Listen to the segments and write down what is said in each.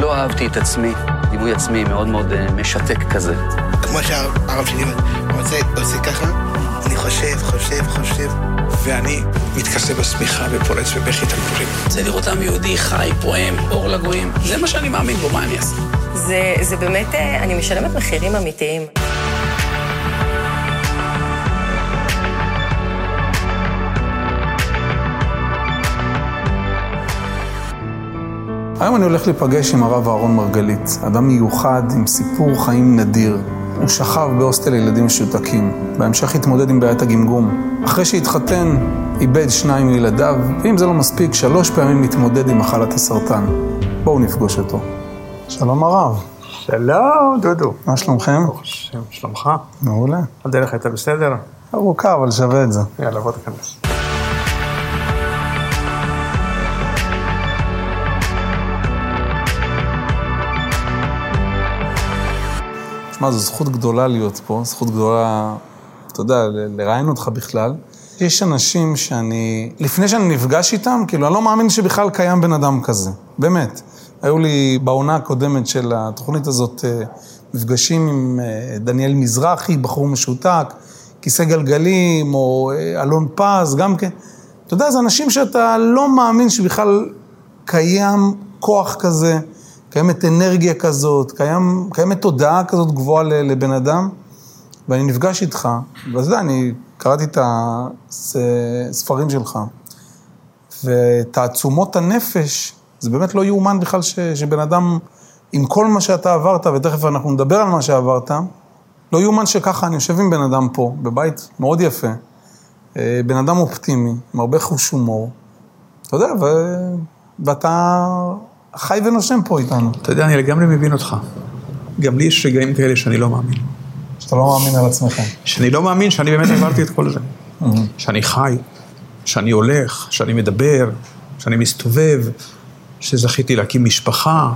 לא אהבתי את עצמי, דימוי עצמי מאוד מאוד אה, משתק כזה. כמו שהרב שלי רוצה, עושה ככה, אני חושב, חושב, חושב, ואני מתכסה בשמיכה ופורץ בבכי תגבורים. רוצה לראות עם יהודי חי, פועם, אור לגויים. זה מה שאני מאמין בו, מה אני אעשה? זה, זה באמת, אה, אני משלמת מחירים אמיתיים. היום אני הולך להיפגש עם הרב אהרון מרגלית, אדם מיוחד עם סיפור חיים נדיר. הוא שכב בהוסטל לילדים משותקים, בהמשך התמודד עם בעיית הגמגום. אחרי שהתחתן, איבד שניים מילדיו, ואם זה לא מספיק, שלוש פעמים מתמודד עם מחלת הסרטן. בואו נפגוש אותו. שלום הרב. שלום, דודו. מה שלומכם? ברוך השם, שלומך? מעולה. הדרך הייתה בסדר? ארוכה, אבל שווה את זה. יאללה, בוא תיכנס. שמע, זו זכות גדולה להיות פה, זכות גדולה, אתה יודע, לראיין אותך בכלל. יש אנשים שאני, לפני שאני נפגש איתם, כאילו, אני לא מאמין שבכלל קיים בן אדם כזה, באמת. היו לי בעונה הקודמת של התוכנית הזאת אה, מפגשים עם אה, דניאל מזרחי, בחור משותק, כיסא גלגלים, או אה, אלון פז, גם כן. אתה יודע, זה אנשים שאתה לא מאמין שבכלל קיים כוח כזה, קיימת אנרגיה כזאת, קיים, קיימת תודעה כזאת גבוהה לבן אדם, ואני נפגש איתך, ואתה יודע, אני קראתי את הספרים שלך, ותעצומות הנפש, זה באמת לא יאומן בכלל ש, שבן אדם, עם כל מה שאתה עברת, ותכף אנחנו נדבר על מה שעברת, לא יאומן שככה אני יושב עם בן אדם פה, בבית מאוד יפה, אה, בן אדם אופטימי, עם הרבה חוש הומור, אתה יודע, ו... ואתה חי ונושם פה איתנו. אתה יודע, אני לגמרי מבין אותך. גם לי יש רגעים כאלה שאני לא מאמין. שאתה לא מאמין על עצמך. שאני לא מאמין שאני באמת עברתי את כל זה. שאני חי, שאני הולך, שאני מדבר, שאני מסתובב, שזכיתי להקים משפחה,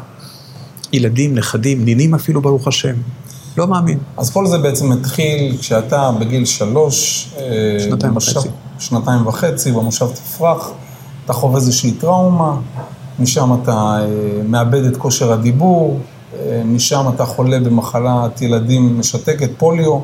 ילדים, נכדים, נינים אפילו, ברוך השם. לא מאמין. אז כל זה בעצם התחיל כשאתה בגיל שלוש... אה, שנתיים במושב- וחצי. שנתיים וחצי, במושב תפרח, אתה חווה איזושהי טראומה, משם אתה אה, מאבד את כושר הדיבור, אה, משם אתה חולה במחלת ילדים משתקת, פוליו,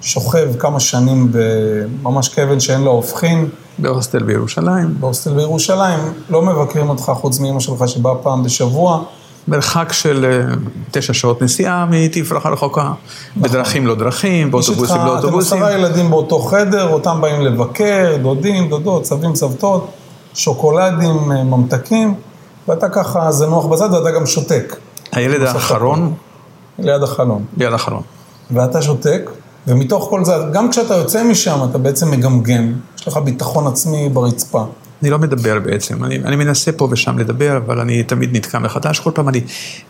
שוכב כמה שנים בממש כאבן שאין לה הופכין, בהוסטל בירושלים, בהוסטל בירושלים, לא מבקרים אותך חוץ מאמא שלך שבאה פעם בשבוע. מרחק של אה, תשע שעות נסיעה מתפרח הרחוקה, בדרכים לא דרכים, באוטובוסים יש איתך- לא אוטובוסים. אתם עשרה ילדים באותו חדר, אותם באים לבקר, דודים, דודות, סבים, סבתות, שוקולדים, ממתקים, ואתה ככה זנוח בצד ואתה גם שותק, הילד האחרון, ליד החלון. ליד האחרון. ואתה שותק, ומתוך כל זה, גם כשאתה יוצא משם, אתה בעצם מגמגם, יש לך ביטחון עצמי ברצפה. אני לא מדבר בעצם, אני, אני מנסה פה ושם לדבר, אבל אני תמיד נתקע מחדש, כל פעם אני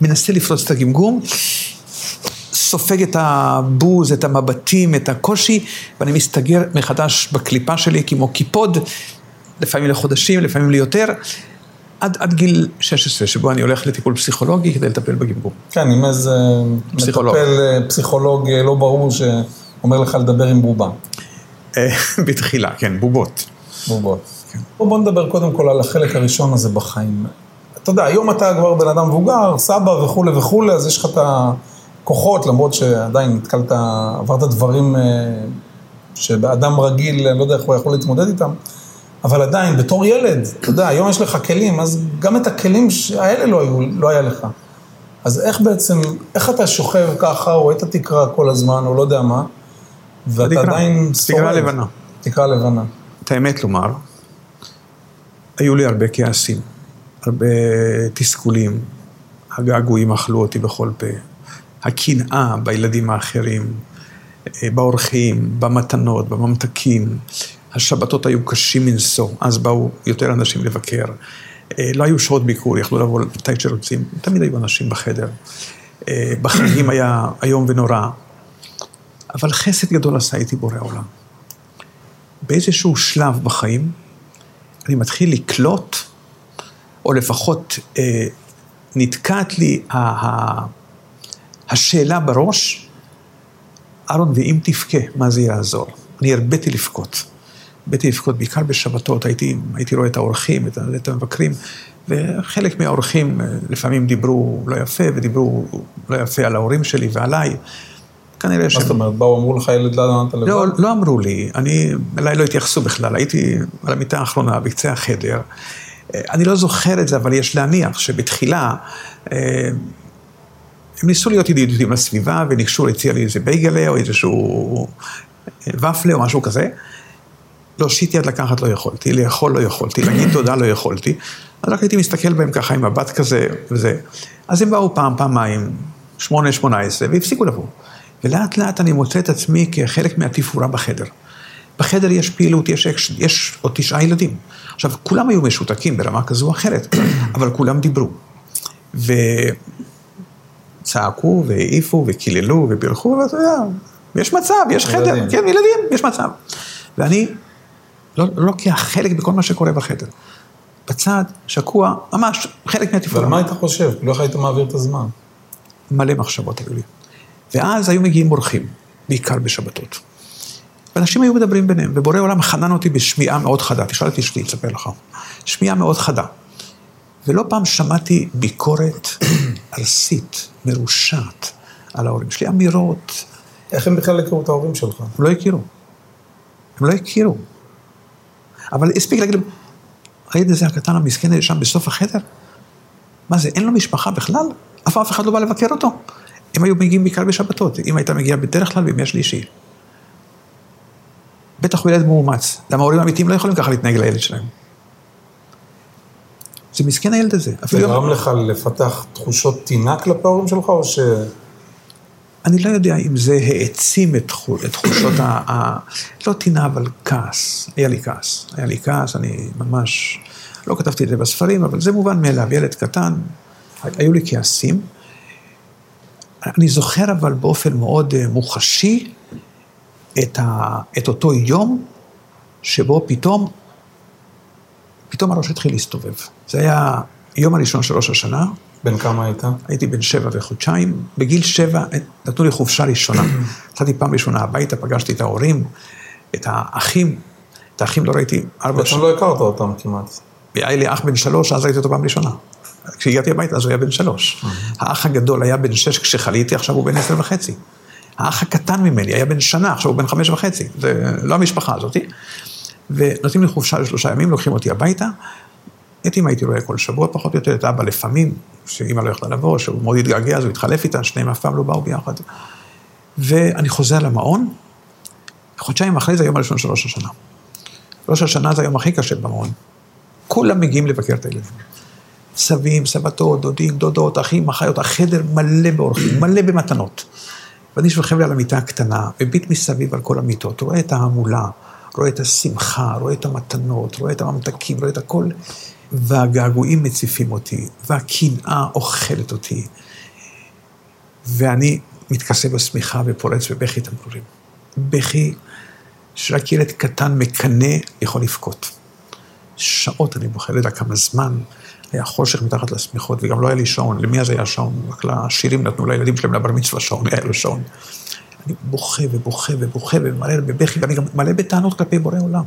מנסה לפרוץ את הגמגום, סופג את הבוז, את המבטים, את הקושי, ואני מסתגר מחדש בקליפה שלי כמו קיפוד, לפעמים לחודשים, לפעמים ליותר, עד, עד גיל 16, שבו אני הולך לטיפול פסיכולוגי כדי לטפל בגמגום. כן, עם איזה פסיכולוג. מטפל אה, פסיכולוג אה, לא ברור שאומר לך לדבר עם בובה. אה, בתחילה, כן, בובות. בובות. בוא, בוא נדבר קודם כל על החלק הראשון הזה בחיים. אתה יודע, היום אתה כבר בן אדם מבוגר, סבא וכולי וכולי, אז יש לך את הכוחות, למרות שעדיין נתקלת, עברת דברים אה, שבאדם רגיל, אני לא יודע איך הוא יכול להתמודד איתם, אבל עדיין, בתור ילד, אתה יודע, היום יש לך כלים, אז גם את הכלים האלה לא, היו, לא היה לך. אז איך בעצם, איך אתה שוכב ככה, רואה את התקרה כל הזמן, או לא יודע מה, ואתה תקרה, עדיין תקרה לבנה. תקרה לבנה. את האמת לומר, היו לי הרבה כעסים, הרבה תסכולים, הגעגועים אכלו אותי בכל פה, הקנאה בילדים האחרים, אה, באורחים, במתנות, בממתקים, השבתות היו קשים מנשוא, אז באו יותר אנשים לבקר, אה, לא היו שעות ביקור, יכלו לבוא מתי שרוצים, תמיד היו אנשים בחדר, אה, בחגים היה איום ונורא, אבל חסד גדול עשה איתי בורא עולם. באיזשהו שלב בחיים, אני מתחיל לקלוט, או לפחות אה, נתקעת לי ה- ה- השאלה בראש, אהרון, ואם תבכה, מה זה יעזור? אני הרביתי לבכות. הרביתי לבכות, בעיקר בשבתות, הייתי, הייתי רואה את האורחים, את, את המבקרים, וחלק מהאורחים אה, לפעמים דיברו לא יפה, ודיברו לא יפה על ההורים שלי ועליי. כנראה ש... מה זאת אומרת, באו, אמרו לך, ילד, למה אתה לבד? לא, לא אמרו לי, אני, אליי לא התייחסו בכלל, הייתי על המיטה האחרונה, בקצה החדר. אה, אני לא זוכר את זה, אבל יש להניח שבתחילה אה, הם ניסו להיות ידידותיים לסביבה, וניגשו להציע לי איזה בייגלה או איזשהו ופלה או משהו כזה. להושיט יד לקחת לא יכולתי, לאכול לא יכולתי, להגיד תודה לא יכולתי. אז רק הייתי מסתכל בהם ככה עם מבט כזה וזה. אז הם באו פעם, פעמיים, שמונה, שמונה עשרה, והפסיקו לבוא. ולאט לאט אני מוצא את עצמי כחלק מהתפאורה בחדר. בחדר יש פעילות, יש אקשן, יש עוד תשעה ילדים. עכשיו, כולם היו משותקים ברמה כזו או אחרת, אבל כולם דיברו. וצעקו, והעיפו, וקיללו, ובירכו, ואתה יודע, יש מצב, יש חדר, ילדים. כן, ילדים, יש מצב. ואני לא, לא לוקח חלק בכל מה שקורה בחדר. בצד, שקוע, ממש, חלק אבל מהתפאורה. מה היית חושב? לא איך היית מעביר את הזמן? מלא מחשבות היו לי. ואז היו מגיעים אורחים, בעיקר בשבתות. ואנשים היו מדברים ביניהם, ובורא עולם חנן אותי בשמיעה מאוד חדה, תשאל את אשתי, אספר לך. שמיעה מאוד חדה. ולא פעם שמעתי ביקורת ארסית, מרושעת, על ההורים שלי, אמירות, איך הם בכלל הכירו את ההורים שלך? הם לא הכירו. הם לא הכירו. אבל הספיק להגיד להם, הילד הזה הקטן המסכן שם בסוף החדר? מה זה, אין לו משפחה בכלל? אף אף אחד לא בא לבקר אותו. הם היו מגיעים בעיקר בשבתות, אם הייתה מגיעה בדרך כלל בימי שלישי. בטח הוא ילד מאומץ. למה ההורים האמיתיים לא יכולים ככה להתנהג לילד שלהם. זה מסכן הילד הזה. זה. גרם לך לפתח תחושות טינה כלפי ההורים שלך, או ש... אני לא יודע אם זה העצים את, תחו, את תחושות ה... ה... לא טינה, אבל כעס. היה לי כעס. היה לי כעס, אני ממש... לא כתבתי את זה בספרים, אבל זה מובן מאליו. ילד קטן, היו לי כעסים. אני זוכר אבל באופן מאוד אה, מוחשי את, ה... את אותו יום שבו פתאום, פתאום הראש התחיל להסתובב. זה היה יום הראשון של ראש השנה, בן כמה היית? הייתי בן שבע וחודשיים. בגיל שבע נתנו לי חופשה ראשונה. יצאתי פעם ראשונה הביתה, פגשתי את ההורים, את האחים. את האחים לא ראיתי ארבע שנים. לא הכרת אותם כמעט. היה לי אח בן שלוש, אז ראיתי אותו פעם ראשונה. כשהגעתי הביתה, אז הוא היה בן שלוש. האח הגדול היה בן שש כשחליתי, עכשיו הוא בן עשר וחצי. האח הקטן ממני היה בן שנה, עכשיו הוא בן חמש וחצי. זה לא המשפחה הזאתי. ונותנים לי חופשה לשלושה ימים, לוקחים אותי הביתה. את אמא הייתי רואה כל שבוע פחות או יותר, את אבא לפעמים, שאמא לא יכלה לבוא, שהוא מאוד התגעגע, אז הוא התחלף איתה, שניהם אף פעם לא באו ביחד. ואני חוזר למעון, חודשיים אחרי זה היום הראשון של ראש השנה. ראש השנה זה היום הכי קשה במעון. כולם מגיעים לבקר את הילדים. סבים, סבתות, דודים, דודות, אחים, אחיות, החדר מלא באורחים, מלא במתנות. ואני שוכב לי על המיטה הקטנה, מביט מסביב על כל המיטות, רואה את ההמולה, רואה את השמחה, רואה את המתנות, רואה את הממתקים, רואה את הכל, והגעגועים מציפים אותי, והקנאה אוכלת אותי, ואני מתכסה בשמיכה ופורץ בבכי תמרורים. בכי שרק ילד קטן מקנא יכול לבכות. שעות אני בוכה, לא יודע כמה זמן, היה חושך מתחת לשמיכות, וגם לא היה לי שעון. למי אז היה שעון? רק לעשירים נתנו לילדים שלהם לבר מצווה שעון, היה לו שעון. אני בוכה ובוכה ובוכה ומלא בבכי, ואני גם מלא בטענות כלפי בורא עולם.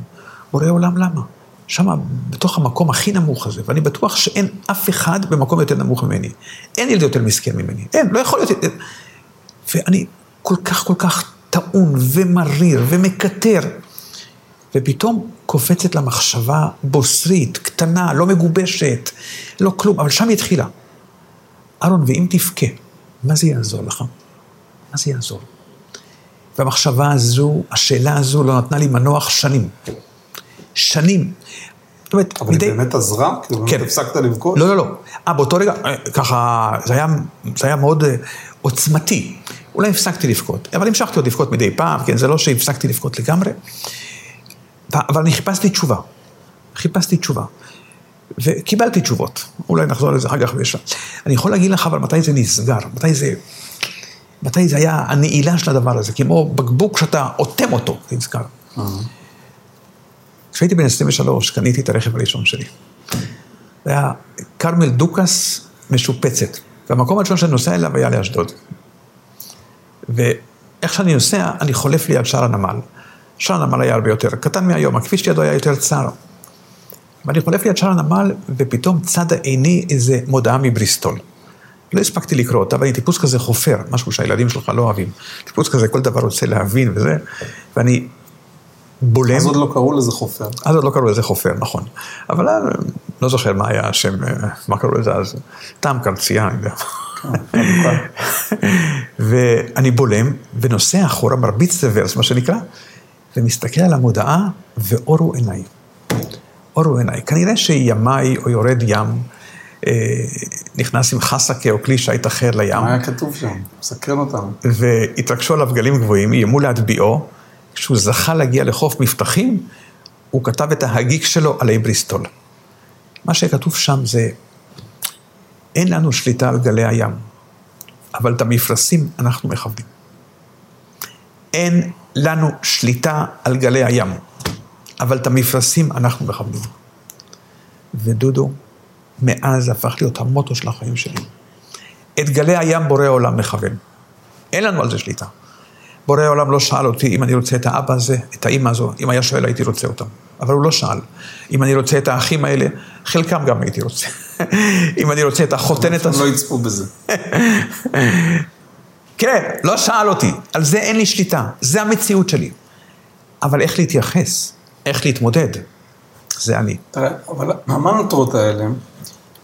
בורא עולם למה? שם, בתוך המקום הכי נמוך הזה, ואני בטוח שאין אף אחד במקום יותר נמוך ממני. אין ילד יותר מסכן ממני, אין, לא יכול להיות... ואני כל כך כל כך טעון ומריר ומקטר, ופתאום קופצת למחשבה בוסרית, קטנה, לא מגובשת, לא כלום, אבל שם היא התחילה. אהרון, ואם תבכה, מה זה יעזור לך? מה זה יעזור? והמחשבה הזו, השאלה הזו לא נתנה לי מנוח שנים. שנים. זאת אומרת, אבל היא באמת עזרה? כאילו באמת כן. הפסקת לבכות? לא, לא, לא. אה, באותו רגע, אה, ככה, זה היה, זה היה מאוד אה, עוצמתי. אולי הפסקתי לבכות, אבל המשכתי עוד לבכות מדי פעם, כן, זה לא שהפסקתי לבכות לגמרי. ו- אבל אני חיפשתי תשובה. חיפשתי תשובה. וקיבלתי תשובות. אולי נחזור לזה אחר כך בשעה. אני יכול להגיד לך, אבל מתי זה נסגר? מתי זה... מתי זה היה הנעילה של הדבר הזה? כמו בקבוק שאתה אוטם אותו, זה נסגר. כשהייתי בן 23, קניתי את הרכב הראשון שלי. זה היה כרמל דוכס משופצת. והמקום הראשון שאני נוסע אליו היה לאשדוד. ואיך שאני נוסע, אני חולף ליד שער הנמל. שער הנמל היה הרבה יותר קטן מהיום, הכביש לידו היה יותר צר. ואני חולף ליד שער הנמל, ופתאום צד עיני איזה מודעה מבריסטול. לא הספקתי לקרוא אותה, ואני טיפוס כזה חופר, משהו שהילדים שלך לא אוהבים. טיפוס כזה, כל דבר רוצה להבין וזה, ואני בולם. אז עוד לא קראו לזה חופר. אז עוד לא קראו לזה חופר, נכון. אבל אה, לא זוכר מה היה השם, אה, מה קראו לזה אז, טעם קרצייה, אני יודע. ואני בולם, ונוסע אחורה, מרביץ לוורס, מה שנקרא, ומסתכל על המודעה, ואורו עיניי. אורו עיניי. כנראה שימאי או יורד ים, אה, נכנס עם חסקה או כלי שיט אחר לים. מה היה כתוב שם? מסקרן אותנו. והתרגשו עליו גלים גבוהים, איימו להטביעו. כשהוא זכה להגיע לחוף מבטחים, הוא כתב את ההגיק שלו עלי בריסטול. מה שכתוב שם זה, אין לנו שליטה על גלי הים, אבל את המפרשים אנחנו מכבדים. אין לנו שליטה על גלי הים, אבל את המפרשים אנחנו מכבדים. ודודו, מאז הפך להיות המוטו של החיים שלי. את גלי הים בורא העולם מכוון. אין לנו על זה שליטה. בורא העולם לא שאל אותי אם אני רוצה את האבא הזה, את האימא הזו, אם היה שואל הייתי רוצה אותם. אבל הוא לא שאל. אם אני רוצה את האחים האלה, חלקם גם הייתי רוצה. אם אני רוצה את החותנת הזו. לא יצפו בזה. כן, לא שאל אותי. על זה אין לי שליטה. זה המציאות שלי. אבל איך להתייחס? איך להתמודד? זה אני. תראה, אבל המנטרות האלה,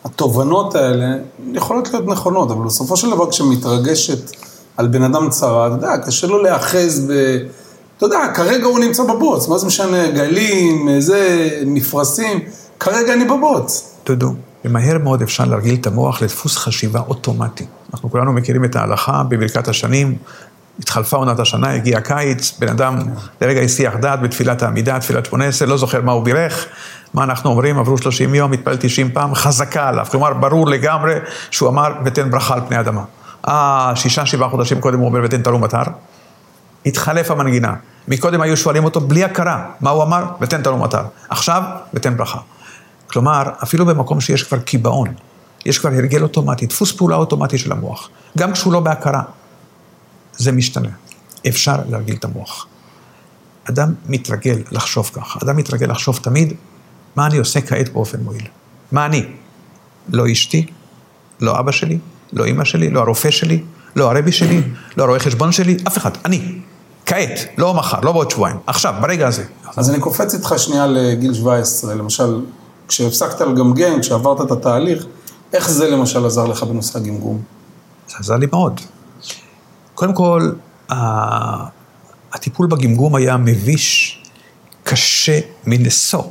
התובנות האלה, יכולות להיות נכונות, אבל בסופו של דבר כשמתרגשת על בן אדם צרה, אתה יודע, קשה לו להיאחז ב... אתה יודע, כרגע הוא נמצא בבוץ, מה זה משנה, גלים, זה, מפרשים, כרגע אני בבוץ. דודו, ומהר מאוד אפשר להרגיל את המוח לדפוס חשיבה אוטומטי. אנחנו כולנו מכירים את ההלכה בברכת השנים, התחלפה עונת השנה, הגיע הקיץ, בן אדם לרגע הסיח דעת בתפילת העמידה, תפילת שמונה עשרה, לא זוכר מה הוא בירך, מה אנחנו אומרים, עברו 30 יום, התפלל 90 פעם, חזקה עליו. כלומר, ברור לגמרי שהוא אמר, ותן ברכה על פני אדמה. אה, שישה, שבעה חודשים קודם הוא אומר, ותן תרום אתר. התחלף המנגינה. מקודם היו שואלים אותו בלי הכרה, מה הוא אמר? ותן תרום אתר. עכשיו, ותן ברכה. כלומר, אפילו במקום שיש כבר קיבעון, יש כבר הרגל אוטומטי, דפוס פעולה אוטומטי של המוח, גם כשהוא לא בהכרה, זה משתנה. אפשר להרגיל את המוח. אדם מתרגל לחשוב ככה, אדם מתרגל לחשוב תמיד, מה אני עושה כעת באופן מועיל? מה אני? לא אשתי, לא אבא שלי, לא אימא שלי, לא הרופא שלי, לא הרבי שלי, לא הרואה חשבון שלי, אף אחד, אני. כעת, לא מחר, לא בעוד שבועיים, עכשיו, ברגע הזה. אז אני קופץ איתך שנייה לגיל 17, למשל, כשהפסקת לגמגם, כשעברת את התהליך, איך זה למשל עזר לך בנושא הגמגום? זה עזר לי מאוד. קודם כל, הטיפול בגמגום היה מביש, קשה מנשוא.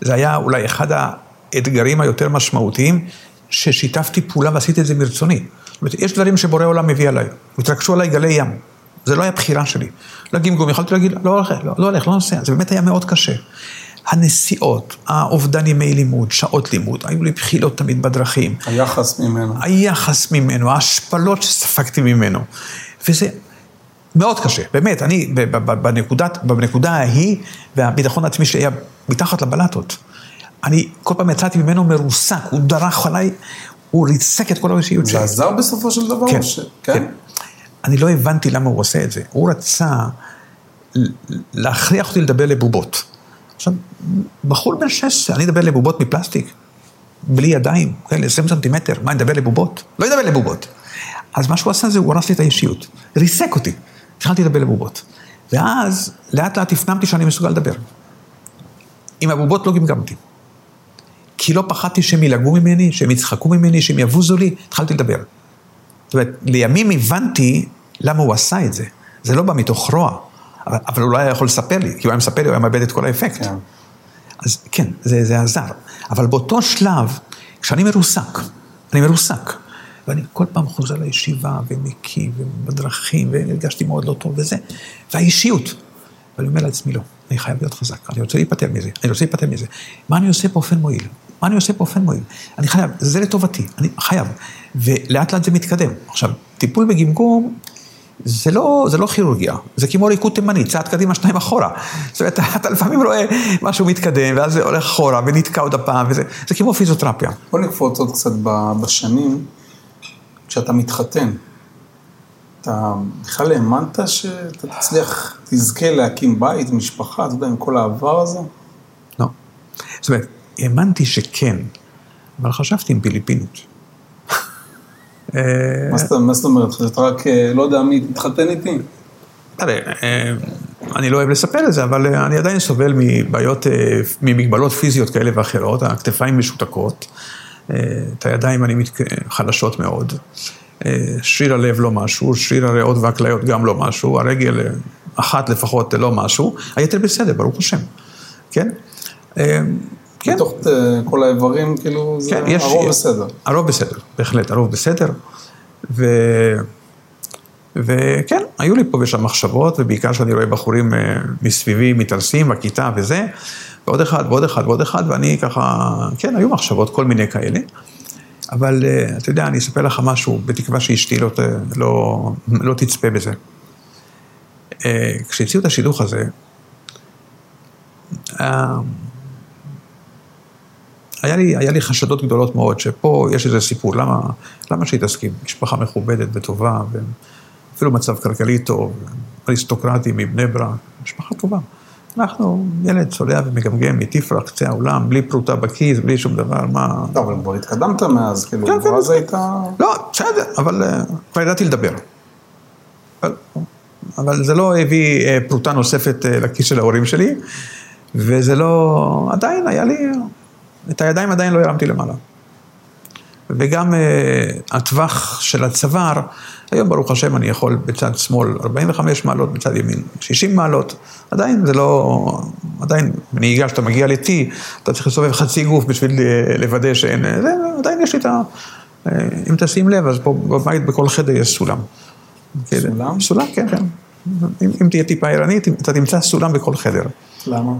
זה היה אולי אחד האתגרים היותר משמעותיים, ששיתפתי פעולה ועשיתי את זה מרצוני. זאת אומרת, יש דברים שבורא עולם מביא עליי, התרגשו עליי גלי ים. זה לא היה בחירה שלי. לגמגום, יכולתי להגיד, לא הולך, לא, לא הולך, לא נוסע, זה באמת היה מאוד קשה. הנסיעות, האובדן ימי לימוד, שעות לימוד, היו לי בחילות תמיד בדרכים. היחס ממנו. היחס ממנו, ההשפלות שספגתי ממנו. וזה מאוד קשה, באמת, אני בנקודת, בנקודה ההיא, והביטחון העצמי שלי היה מתחת לבלטות. אני כל פעם יצאתי ממנו מרוסק, הוא דרך עליי, הוא ריסק את כל האישיות שלי. זה עזר בסופו של דבר? כן, ש... כן. כן. אני לא הבנתי למה הוא עושה את זה. הוא רצה להכריח אותי לדבר לבובות. עכשיו, בחור בן 16, אני אדבר לבובות מפלסטיק, בלי ידיים, כן, 20 סנטימטר, מה, אני אדבר לבובות? לא אדבר לבובות. אז מה שהוא עשה זה, הוא הרס לי את האישיות, ריסק אותי, התחלתי לדבר לבובות. ואז, לאט לאט הפנמתי שאני מסוגל לדבר. עם הבובות לא גמגמתי. כי לא פחדתי שהם ילגעו ממני, שהם יצחקו ממני, שהם יבוזו לי, התחלתי לדבר. זאת אומרת, לימים הבנתי למה הוא עשה את זה. זה לא בא מתוך רוע, אבל, אבל הוא לא היה יכול לספר לי, כי הוא היה מספר לי, הוא היה מאבד את כל האפקט. כן. אז כן, זה, זה עזר. אבל באותו שלב, כשאני מרוסק, אני מרוסק, ואני כל פעם חוזר לישיבה, ומקיא, ובדרכים, והרגשתי מאוד לא טוב וזה, והאישיות. ואני אומר לעצמי, לא, אני חייב להיות חזק, אני רוצה להיפטר מזה, אני רוצה להיפטר מזה. מה אני עושה באופן מועיל? מה אני עושה באופן מועיל? אני חייב, זה לטובתי, אני חייב. ולאט לאט זה מתקדם. עכשיו, טיפול בגמגום, זה לא, זה לא כירורגיה, זה כמו ריקוד תימני, צעד קדימה, שניים אחורה. זאת אומרת, אתה לפעמים רואה משהו מתקדם, ואז זה הולך אחורה, ונתקע עוד הפעם, וזה זה כמו פיזיותרפיה. בוא נקפוץ עוד קצת בשנים, כשאתה מתחתן. אתה בכלל האמנת שאתה תצליח, תזכה להקים בית, משפחה, אתה יודע, עם כל העבר הזה? לא. זאת אומרת, האמנתי שכן, אבל חשבתי עם פיליפינית. אה, מה זאת- אומרת? אתה רק, אה, לא יודע מי תתחתן איתי? תראה, אה, אני לא אוהב לספר את זה, אבל אה, אני עדיין סובל מבעיות, ממגבלות פיזיות כאלה ואחרות, הכתפיים משותקות, את הידיים אני מתק... חלשות מאוד, שריר הלב לא משהו, שריר הריאות והכליות גם לא משהו, הרגל אחת לפחות לא משהו, היתר בסדר, ברוך השם, כן? כן. בתוך אה, כל האיברים, כאילו, זה כן, יש... הרוב בסדר. הרוב בסדר, בהחלט, הרוב בסדר. ו... וכן, היו לי פה ושם מחשבות, ובעיקר שאני רואה בחורים אה, מסביבי מתארסים בכיתה וזה, ועוד אחד ועוד אחד ועוד אחד, ואני ככה, כן, היו מחשבות, כל מיני כאלה. אבל אה, אתה יודע, אני אספר לך משהו, בתקווה שאשתי לא, לא, לא תצפה בזה. כשהציעו את השידוך הזה, היה לי, היה לי חשדות גדולות מאוד, שפה יש איזה סיפור, למה, למה שהיא תסכים? משפחה מכובדת וטובה, ואפילו מצב כלכלי טוב, אריסטוקרטי מבני ברק, משפחה טובה. אנחנו, ילד צולע ומגמגם מתפרח, קצה העולם, בלי פרוטה בכיס, בלי שום דבר, מה... לא, אבל כבר התקדמת מאז, כאילו, כן, כן. ואז הייתה... לא, בסדר, אבל אה, כבר ידעתי לדבר. אבל, אבל זה לא הביא אה, פרוטה נוספת אה, לכיס של ההורים שלי, וזה לא... עדיין היה לי... את הידיים עדיין לא הרמתי למעלה. וגם אה, הטווח של הצוואר, היום ברוך השם אני יכול בצד שמאל 45 מעלות, בצד ימין 60 מעלות, עדיין זה לא, עדיין בנהיגה שאתה מגיע ל-T, אתה צריך לסובב חצי גוף בשביל אה, לוודא שאין, זה, עדיין יש לי את ה... אה, אם תשים לב, אז פה בבית בכל חדר יש סולם. סולם? סולם, כן, כן. אם, אם תהיה טיפה ערנית, אתה תמצא סולם בכל חדר. למה?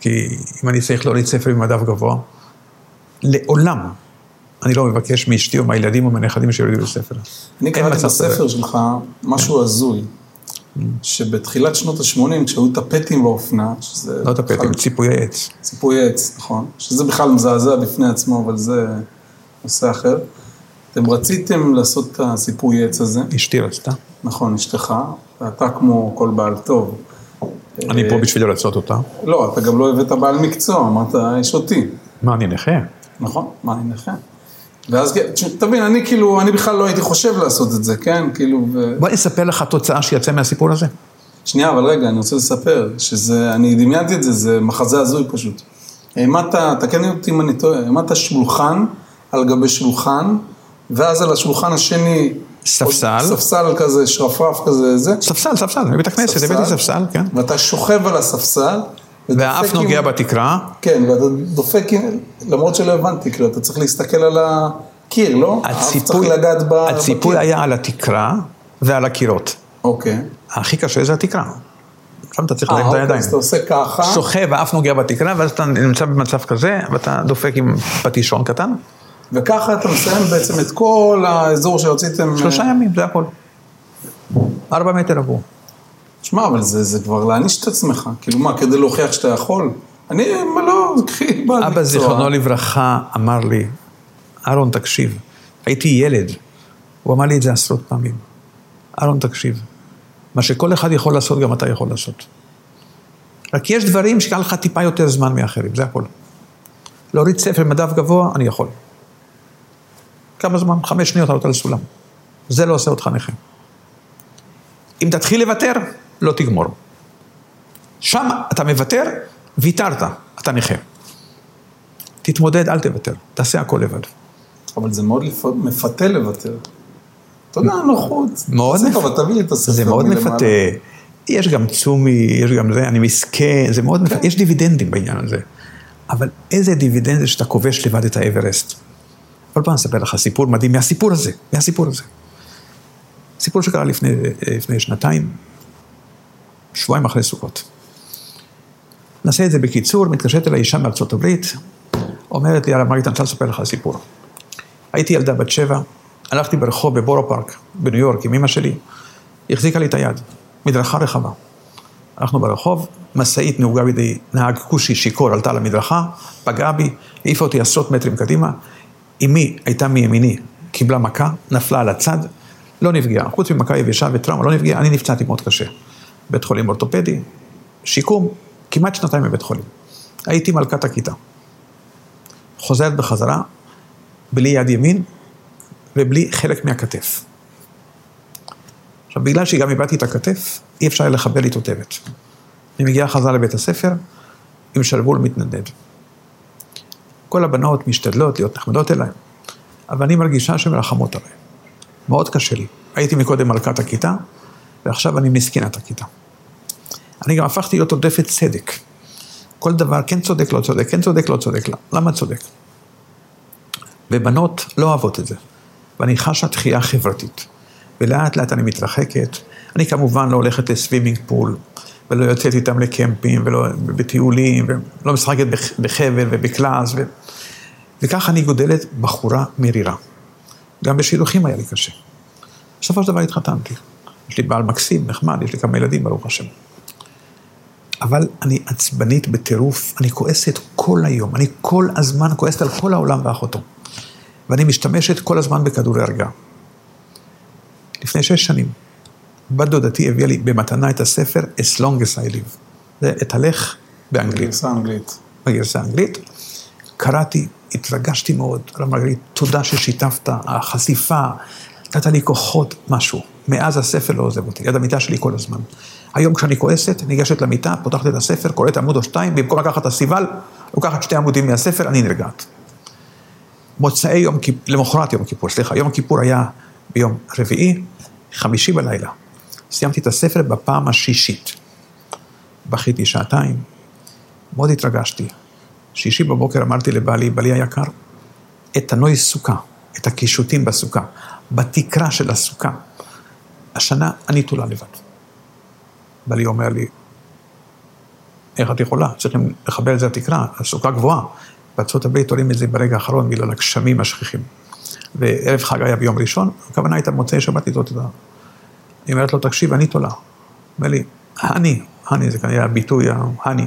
כי אם אני צריך להוריד ספר ממדף גבוה, לעולם אני לא מבקש מאשתי או מהילדים או מהנכדים שיורידו לי ספר. אני קראתי בספר. שלך משהו הזוי, שבתחילת שנות ה-80, כשהיו טפטים באופנה, שזה... לא טפטים, ציפויי עץ. ציפוי עץ, נכון? שזה בכלל מזעזע בפני עצמו, אבל זה נושא אחר. אתם רציתם לעשות את הציפוי עץ הזה, אשתי רצתה. נכון, אשתך, ואתה כמו כל בעל טוב. אני פה בשביל לרצות אותה. לא, אתה גם לא הבאת בעל מקצוע, אמרת, יש אותי. מה, אני נכה? נכון, מה, אני נכה. ואז, תבין, אני כאילו, אני בכלל לא הייתי חושב לעשות את זה, כן? כאילו, ו... בוא אני אספר לך תוצאה שיצא מהסיפור הזה. שנייה, אבל רגע, אני רוצה לספר, שזה, אני דמיינתי את זה, זה מחזה הזוי פשוט. העמדת, תקן אותי אם אני טועה, העמדת שולחן על גבי שולחן, ואז על השולחן השני... ספסל. ספסל כזה, שרפרף כזה, זה. ספסל, ספסל, מבית הכנסת, הבאתי ספסל, כן. ואתה שוכב על הספסל. והאף עם- נוגע בתקרה, כן, ואתה דופק, עם- למרות שלא הבנתי, כאילו, אתה צריך להסתכל על הקיר, לא? האף צריך הציפוי, לגעת ב... הציפוי בקיר. היה על התקרה ועל הקירות. אוקיי. הכי קשה זה התקרה. שם אתה צריך אה, להרים את אוקיי, הידיים. אז אתה עושה ככה. שוכב, האף נוגע בתקרה, ואז אתה נמצא במצב כזה, ואתה דופק עם פטישון קטן. וככה אתה מסיים בעצם את כל האזור שרציתם... שלושה אה, ימים, זה הכל. ארבע מטר עבור. שמע, אבל זה, זה כבר להעניש את עצמך. כאילו מה, כדי להוכיח שאתה יכול? אני, מה לא, קחי בעל מקצוע. אבא זיכרונו לברכה אמר לי, אהרון תקשיב, הייתי ילד, הוא אמר לי את זה עשרות פעמים. אהרון תקשיב, מה שכל אחד יכול לעשות, גם אתה יכול לעשות. רק יש דברים שיקח לך טיפה יותר זמן מאחרים, זה הכל. להוריד ספר מדף גבוה, אני יכול. כמה זמן? חמש שניות לעלות על סולם. זה לא עושה אותך נכה. אם תתחיל לוותר, לא תגמור. שם אתה מוותר, ויתרת, אתה נכה. תתמודד, אל תוותר, תעשה הכל לבד. אבל זה מאוד לפ... מפתה לוותר. אתה יודע, נוחות. מאוד מפתה. טובה, תביא לי את הספר זה מאוד. מפתה. יש גם צומי, יש גם זה, אני מסכן, זה מאוד מפתה, יש דיבידנדים בעניין הזה. אבל איזה דיבידנד זה שאתה כובש לבד את האברסט. כל פעם אספר לך סיפור מדהים מהסיפור הזה, מהסיפור הזה. סיפור שקרה לפני, לפני שנתיים, שבועיים אחרי סוכות. נעשה את זה בקיצור, מתקשרת אליי אישה מארצות הברית, אומרת לי, הרב מרגית, אני רוצה לספר לך סיפור. הייתי ילדה בת שבע, הלכתי ברחוב בבורו פארק, בניו יורק, עם אמא שלי, היא החזיקה לי את היד, מדרכה רחבה. הלכנו ברחוב, משאית נהוגה בידי נהג כושי שיכור עלתה למדרכה, פגעה בי, העיפה אותי עשרות מטרים קדימה. אמי הייתה מימיני, קיבלה מכה, נפלה על הצד, לא נפגעה. חוץ ממכה יבשה וטראומה, לא נפגעה, אני נפצעתי מאוד קשה. בית חולים אורתופדי, שיקום, כמעט שנתיים בבית חולים. הייתי מלכת הכיתה. חוזרת בחזרה, בלי יד ימין ובלי חלק מהכתף. עכשיו, בגלל שגם איבדתי את הכתף, אי אפשר היה לחבל לי תותבת. אני מגיעה חזרה לבית הספר עם שרוול מתנדנד. כל הבנות משתדלות להיות נחמדות אליי, אבל אני מרגישה שהן מרחמות עליי. מאוד קשה לי. הייתי מקודם מלכת הכיתה, ועכשיו אני מסכנת הכיתה. אני גם הפכתי להיות עודפת צדק. כל דבר, כן צודק, לא צודק, כן צודק, לא צודק, למה צודק? ובנות לא אוהבות את זה, ואני חשה דחייה חברתית. ולאט לאט אני מתרחקת. אני כמובן לא הולכת לסווימינג פול, ולא יוצאת איתם לקמפים, ולא בטיולים, ולא משחקת בחבל ובקלאס, ו... וככה אני גודלת בחורה מרירה. גם בשידוכים היה לי קשה. בסופו של דבר התחתנתי. יש לי בעל מקסים, נחמד, יש לי כמה ילדים, ברוך השם. אבל אני עצבנית בטירוף, אני כועסת כל היום, אני כל הזמן כועסת על כל העולם ואחותו. ואני משתמשת כל הזמן בכדורי הרגעה. לפני שש שנים, בת דודתי הביאה לי במתנה את הספר As Long as I Live. זה את הלך באנגלית. בגרסה האנגלית. בגרסה האנגלית. קראתי, התרגשתי מאוד, הרב מרגלית, תודה ששיתפת, החשיפה, נתת לי כוחות, משהו. מאז הספר לא עוזב אותי, יד המיטה שלי כל הזמן. היום כשאני כועסת, ניגשת למיטה, פותחת את הספר, קוראת עמוד או שתיים, במקום לקחת את הסיבל, לוקחת שתי עמודים מהספר, אני נרגעת. מוצאי יום כיפור, למחרת יום כיפור, סליחה, יום כיפור היה ביום רביעי, חמישי בלילה. סיימתי את הספר בפעם השישית. בכיתי שעתיים, מאוד התרגשתי. שישי בבוקר אמרתי לבעלי, בעלי היקר, את הנוי סוכה, את הקישוטים בסוכה, בתקרה של הסוכה, השנה אני תולה לבד. בעלי אומר לי, איך את יכולה? צריכים לחבר את זה לתקרה, הסוכה גבוהה. בארצות הברית עולים את זה ברגע האחרון בגלל הגשמים השכיחים. וערב חג היה ביום ראשון, הכוונה הייתה מוצאי שבת לתלות את. היא אומרת לו, תקשיב, אני תולה. אומר לי, אני, אני, זה כנראה הביטוי ההני.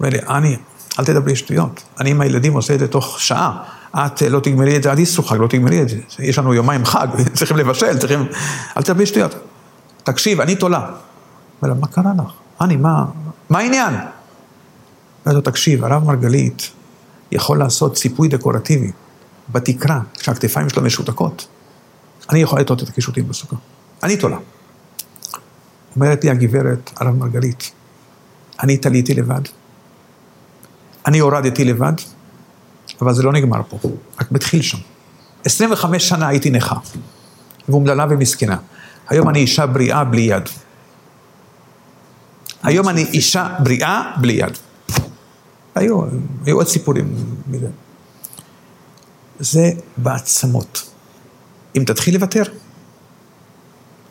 אומר לי, אני, אל תדברי שטויות. אני עם הילדים עושה את זה תוך שעה. את לא תגמרי את זה עד איסרו חג, לא תגמרי את זה. יש לנו יומיים חג, צריכים לבשל, צריכים... אל תדברי שטויות. תקשיב, אני תולה. אומר לה, מה קרה לך? אני, מה, מה העניין? אומר לו, תקשיב, הרב מרגלית יכול לעשות ציפוי דקורטיבי בתקרה, כשהכתפיים שלו משותקות. אני יכולה לטעות את הקישוטים בסוכה. אני תולה. אומרת לי הגברת, הרב מרגלית, אני תליתי לבד, אני הורדתי לבד, אבל זה לא נגמר פה, רק מתחיל שם. 25 שנה הייתי נכה, ואומללה ומסכנה. היום אני אישה בריאה בלי יד. היום אני אישה בריאה בלי יד. היו, היו עוד סיפורים מזה. זה בעצמות. אם תתחיל לוותר,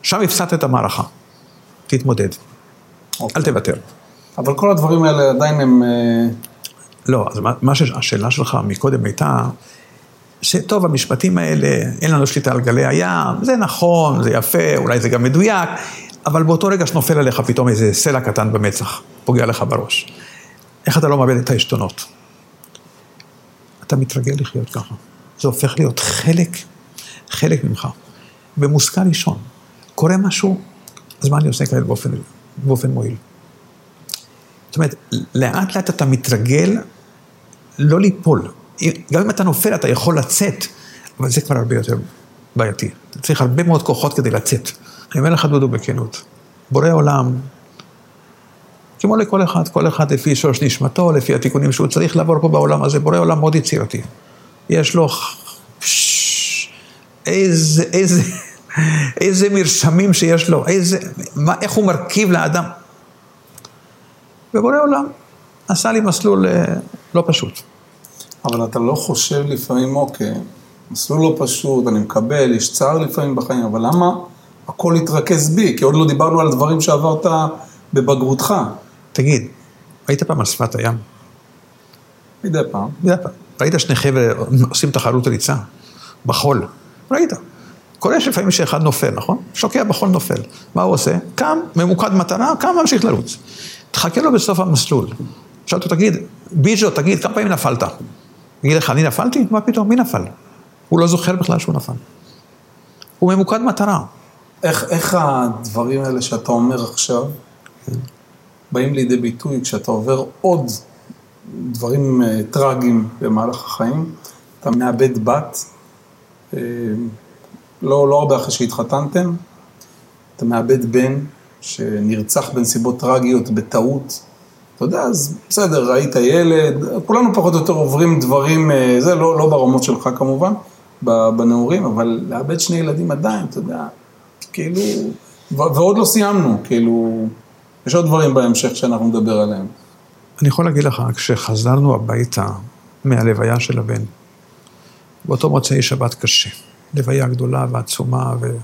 שם הפסדת את המערכה. תתמודד. Okay. אל תוותר. אבל כל הדברים האלה עדיין הם... אה, לא, אז מה שהשאלה שלך מקודם הייתה, שטוב, המשפטים האלה, אין לנו שליטה על גלי הים, זה נכון, זה יפה, אולי זה גם מדויק, אבל באותו רגע שנופל עליך פתאום איזה סלע קטן במצח, פוגע לך בראש. איך אתה לא מאבד את העשתונות? אתה מתרגל לחיות ככה. זה הופך להיות חלק, חלק ממך. ומושכל לישון. קורה משהו, אז מה אני עושה כאלה באופן, באופן מועיל? זאת אומרת, לאט לאט אתה מתרגל לא ליפול. גם אם אתה נופל, אתה יכול לצאת, אבל זה כבר הרבה יותר בעייתי. אתה צריך הרבה מאוד כוחות כדי לצאת. אני אומר לך, דודו, בכנות, בורא עולם, כמו לכל אחד, כל אחד לפי שורש נשמתו, לפי התיקונים שהוא צריך לעבור פה בעולם הזה, בורא עולם מאוד יצירתי. יש לו... איזה, איזה, איזה מרשמים שיש לו, איזה, מה, איך הוא מרכיב לאדם. ובורא עולם עשה לי מסלול אה, לא פשוט. אבל אתה לא חושב לפעמים, אוקיי, מסלול לא פשוט, אני מקבל, יש צער לפעמים בחיים, אבל למה הכל התרכז בי? כי עוד לא דיברנו על הדברים שעברת בבגרותך. תגיד, היית פעם על שפת הים? מדי פעם. מדי פעם. ראית שני חבר'ה עושים תחרות ריצה? בחול. ראית. קורה שלפעמים שאחד נופל, נכון? שוקע בחול נופל. מה הוא עושה? קם, ממוקד מטרה, קם, ממשיך לרוץ. תחכה לו בסוף המסלול. שאל אותו, תגיד, ביג'ו, תגיד, כמה פעמים נפלת? יגיד לך, אני נפלתי? מה פתאום, מי נפל? הוא לא זוכר בכלל שהוא נפל. הוא ממוקד מטרה. איך, איך הדברים האלה שאתה אומר עכשיו, באים לידי ביטוי כשאתה עובר עוד דברים uh, טרגיים במהלך החיים, אתה מאבד בת, אה, לא, לא הרבה אחרי שהתחתנתם, אתה מאבד בן שנרצח בנסיבות טרגיות, בטעות. אתה יודע, אז בסדר, ראית ילד, כולנו פחות או יותר עוברים דברים, אה, זה לא, לא ברמות שלך כמובן, בנעורים, אבל לאבד שני ילדים עדיין, אתה יודע, כאילו, ועוד לא סיימנו, כאילו, יש עוד דברים בהמשך שאנחנו נדבר עליהם. אני יכול להגיד לך, כשחזרנו הביתה מהלוויה של הבן, באותו מוצאי שבת קשה, לוויה גדולה ועצומה, ו...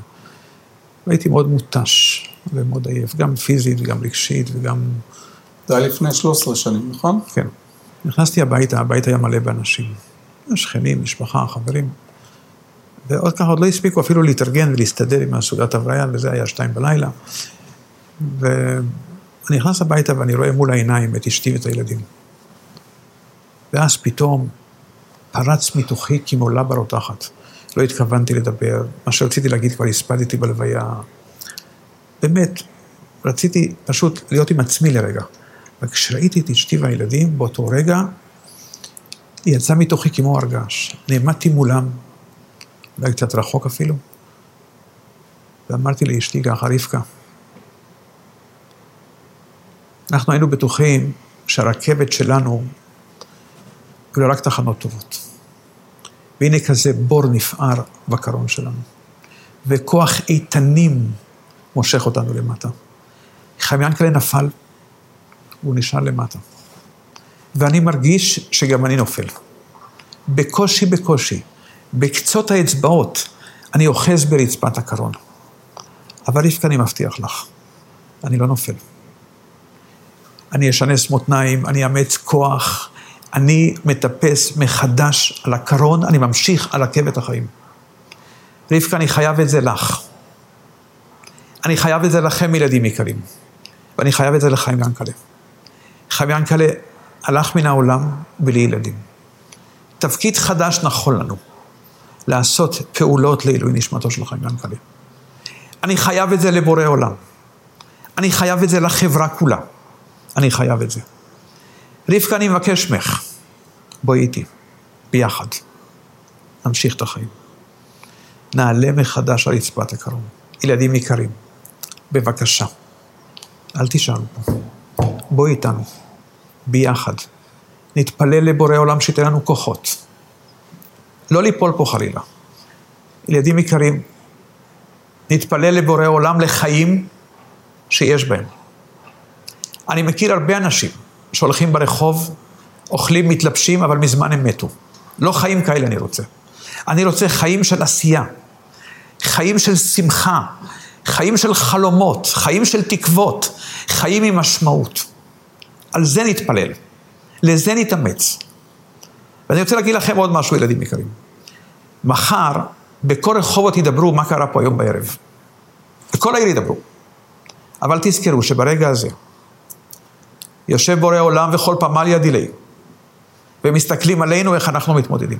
והייתי מאוד מותש ומאוד עייף, גם פיזית וגם רגשית וגם... זה היה לפני 13 שנים, נכון? כן. נכנסתי הביתה, הבית היה מלא באנשים. שכנים, משפחה, חברים. ועוד ככה עוד לא הספיקו אפילו להתארגן ולהסתדר עם הסעודת הבריה, וזה היה שתיים בלילה. ואני נכנס הביתה ואני רואה מול העיניים את אשתי ואת הילדים. ואז פתאום פרץ מתוכי כמעולה ברותחת. לא התכוונתי לדבר, מה שרציתי להגיד כבר הספדתי בלוויה. באמת, רציתי פשוט להיות עם עצמי לרגע. וכשראיתי את אשתי והילדים, באותו רגע, היא יצאה מתוכי כמו הרגש. נעמדתי מולם, אולי קצת רחוק אפילו, ואמרתי לאשתי ככה, רבקה, אנחנו היינו בטוחים שהרכבת שלנו היו רק תחנות טובות. והנה כזה בור נפער בקרון שלנו, וכוח איתנים מושך אותנו למטה. חיים ינקלה נפל, הוא נשאר למטה. ואני מרגיש שגם אני נופל. בקושי, בקושי, בקצות האצבעות, אני אוחז ברצפת הקרון. אבל רבקה, אני מבטיח לך, אני לא נופל. אני אשנס מותניים, אני אאמץ כוח, אני מטפס מחדש על הקרון, אני ממשיך על עקבת החיים. רבקה, אני חייב את זה לך. אני חייב את זה לכם, ילדים יקרים. ואני חייב את זה לחיים ינקלה. חיים ינקלה הלך מן העולם בלי ילדים. תפקיד חדש נכון לנו, לעשות פעולות לעילוי נשמתו של חיים ינקלה. אני חייב את זה לבורא עולם. אני חייב את זה לחברה כולה. אני חייב את זה. רבקה, אני מבקש ממך, בואי איתי, ביחד. נמשיך את החיים. נעלה מחדש על רצפת הקרון. ילדים יקרים, בבקשה, אל תישארו פה. בואי איתנו, ביחד. נתפלל לבורא עולם שייתן לנו כוחות. לא ליפול פה חלילה. ילדים יקרים, נתפלל לבורא עולם לחיים שיש בהם. אני מכיר הרבה אנשים שהולכים ברחוב, אוכלים, מתלבשים, אבל מזמן הם מתו. לא חיים כאלה אני רוצה. אני רוצה חיים של עשייה, חיים של שמחה, חיים של חלומות, חיים של תקוות, חיים עם משמעות. על זה נתפלל, לזה נתאמץ. ואני רוצה להגיד לכם עוד משהו, ילדים יקרים. מחר, בכל רחובות ידברו מה קרה פה היום בערב. בכל העיר ידברו. אבל תזכרו שברגע הזה, יושב בורא עולם וכל פמליה דילי, ומסתכלים עלינו איך אנחנו מתמודדים.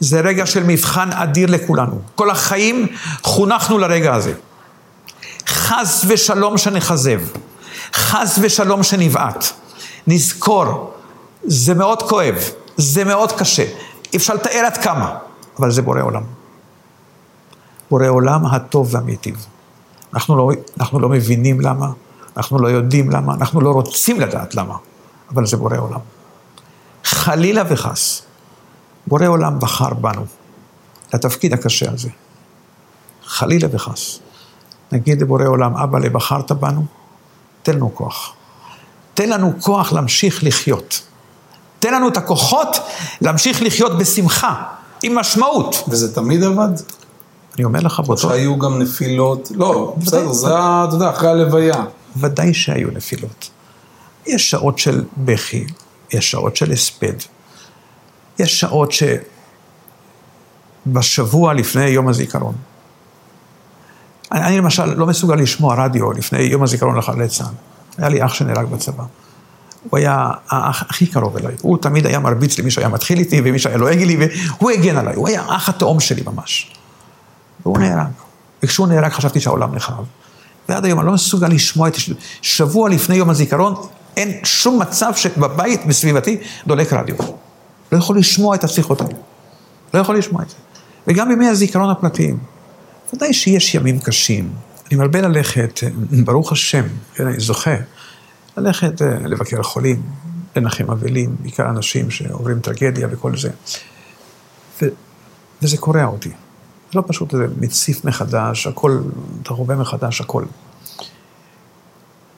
זה רגע של מבחן אדיר לכולנו. כל החיים חונכנו לרגע הזה. חס ושלום שנחזב, חס ושלום שנבעט. נזכור, זה מאוד כואב, זה מאוד קשה. אפשר לתאר עד כמה, אבל זה בורא עולם. בורא עולם הטוב והמיטיב. אנחנו לא, אנחנו לא מבינים למה, אנחנו לא יודעים למה, אנחנו לא רוצים לדעת למה, אבל זה בורא עולם. חלילה וחס, בורא עולם בחר בנו לתפקיד הקשה הזה. חלילה וחס. נגיד לבורא עולם, אבא, לבחרת בנו, תן לנו כוח. תן לנו כוח להמשיך לחיות. תן לנו את הכוחות להמשיך לחיות בשמחה, עם משמעות. וזה תמיד עבד? אני אומר לך באותו... שהיו גם נפילות, לא, בסדר, זה, אתה יודע, אחרי הלוויה. ודאי שהיו נפילות. יש שעות של בכי, יש שעות של הספד, יש שעות שבשבוע לפני יום הזיכרון. אני, אני למשל לא מסוגל לשמוע רדיו לפני יום הזיכרון לחללי צה"ל. היה לי אח שנהרג בצבא. הוא היה האח הכי קרוב אליי. הוא תמיד היה מרביץ למי שהיה מתחיל איתי ומי שהיה לועג לי, והוא הגן עליי. הוא היה האח התאום שלי ממש. והוא נהרג. וכשהוא נהרג חשבתי שהעולם נחרב. ועד היום אני לא מסוגל לשמוע את... שבוע לפני יום הזיכרון, אין שום מצב שבבית, בסביבתי, דולק רדיו. לא יכול לשמוע את השיחות האלה. לא יכול לשמוע את זה. וגם בימי הזיכרון הפרטיים. ודאי שיש ימים קשים. אני מרבה ללכת, ברוך השם, כן, אני זוכה, ללכת אה, לבקר חולים, לנחם אבלים, בעיקר אנשים שעוברים טרגדיה וכל זה. ו, וזה קורע אותי. זה לא פשוט, זה מציף מחדש, הכל, אתה חווה מחדש הכל.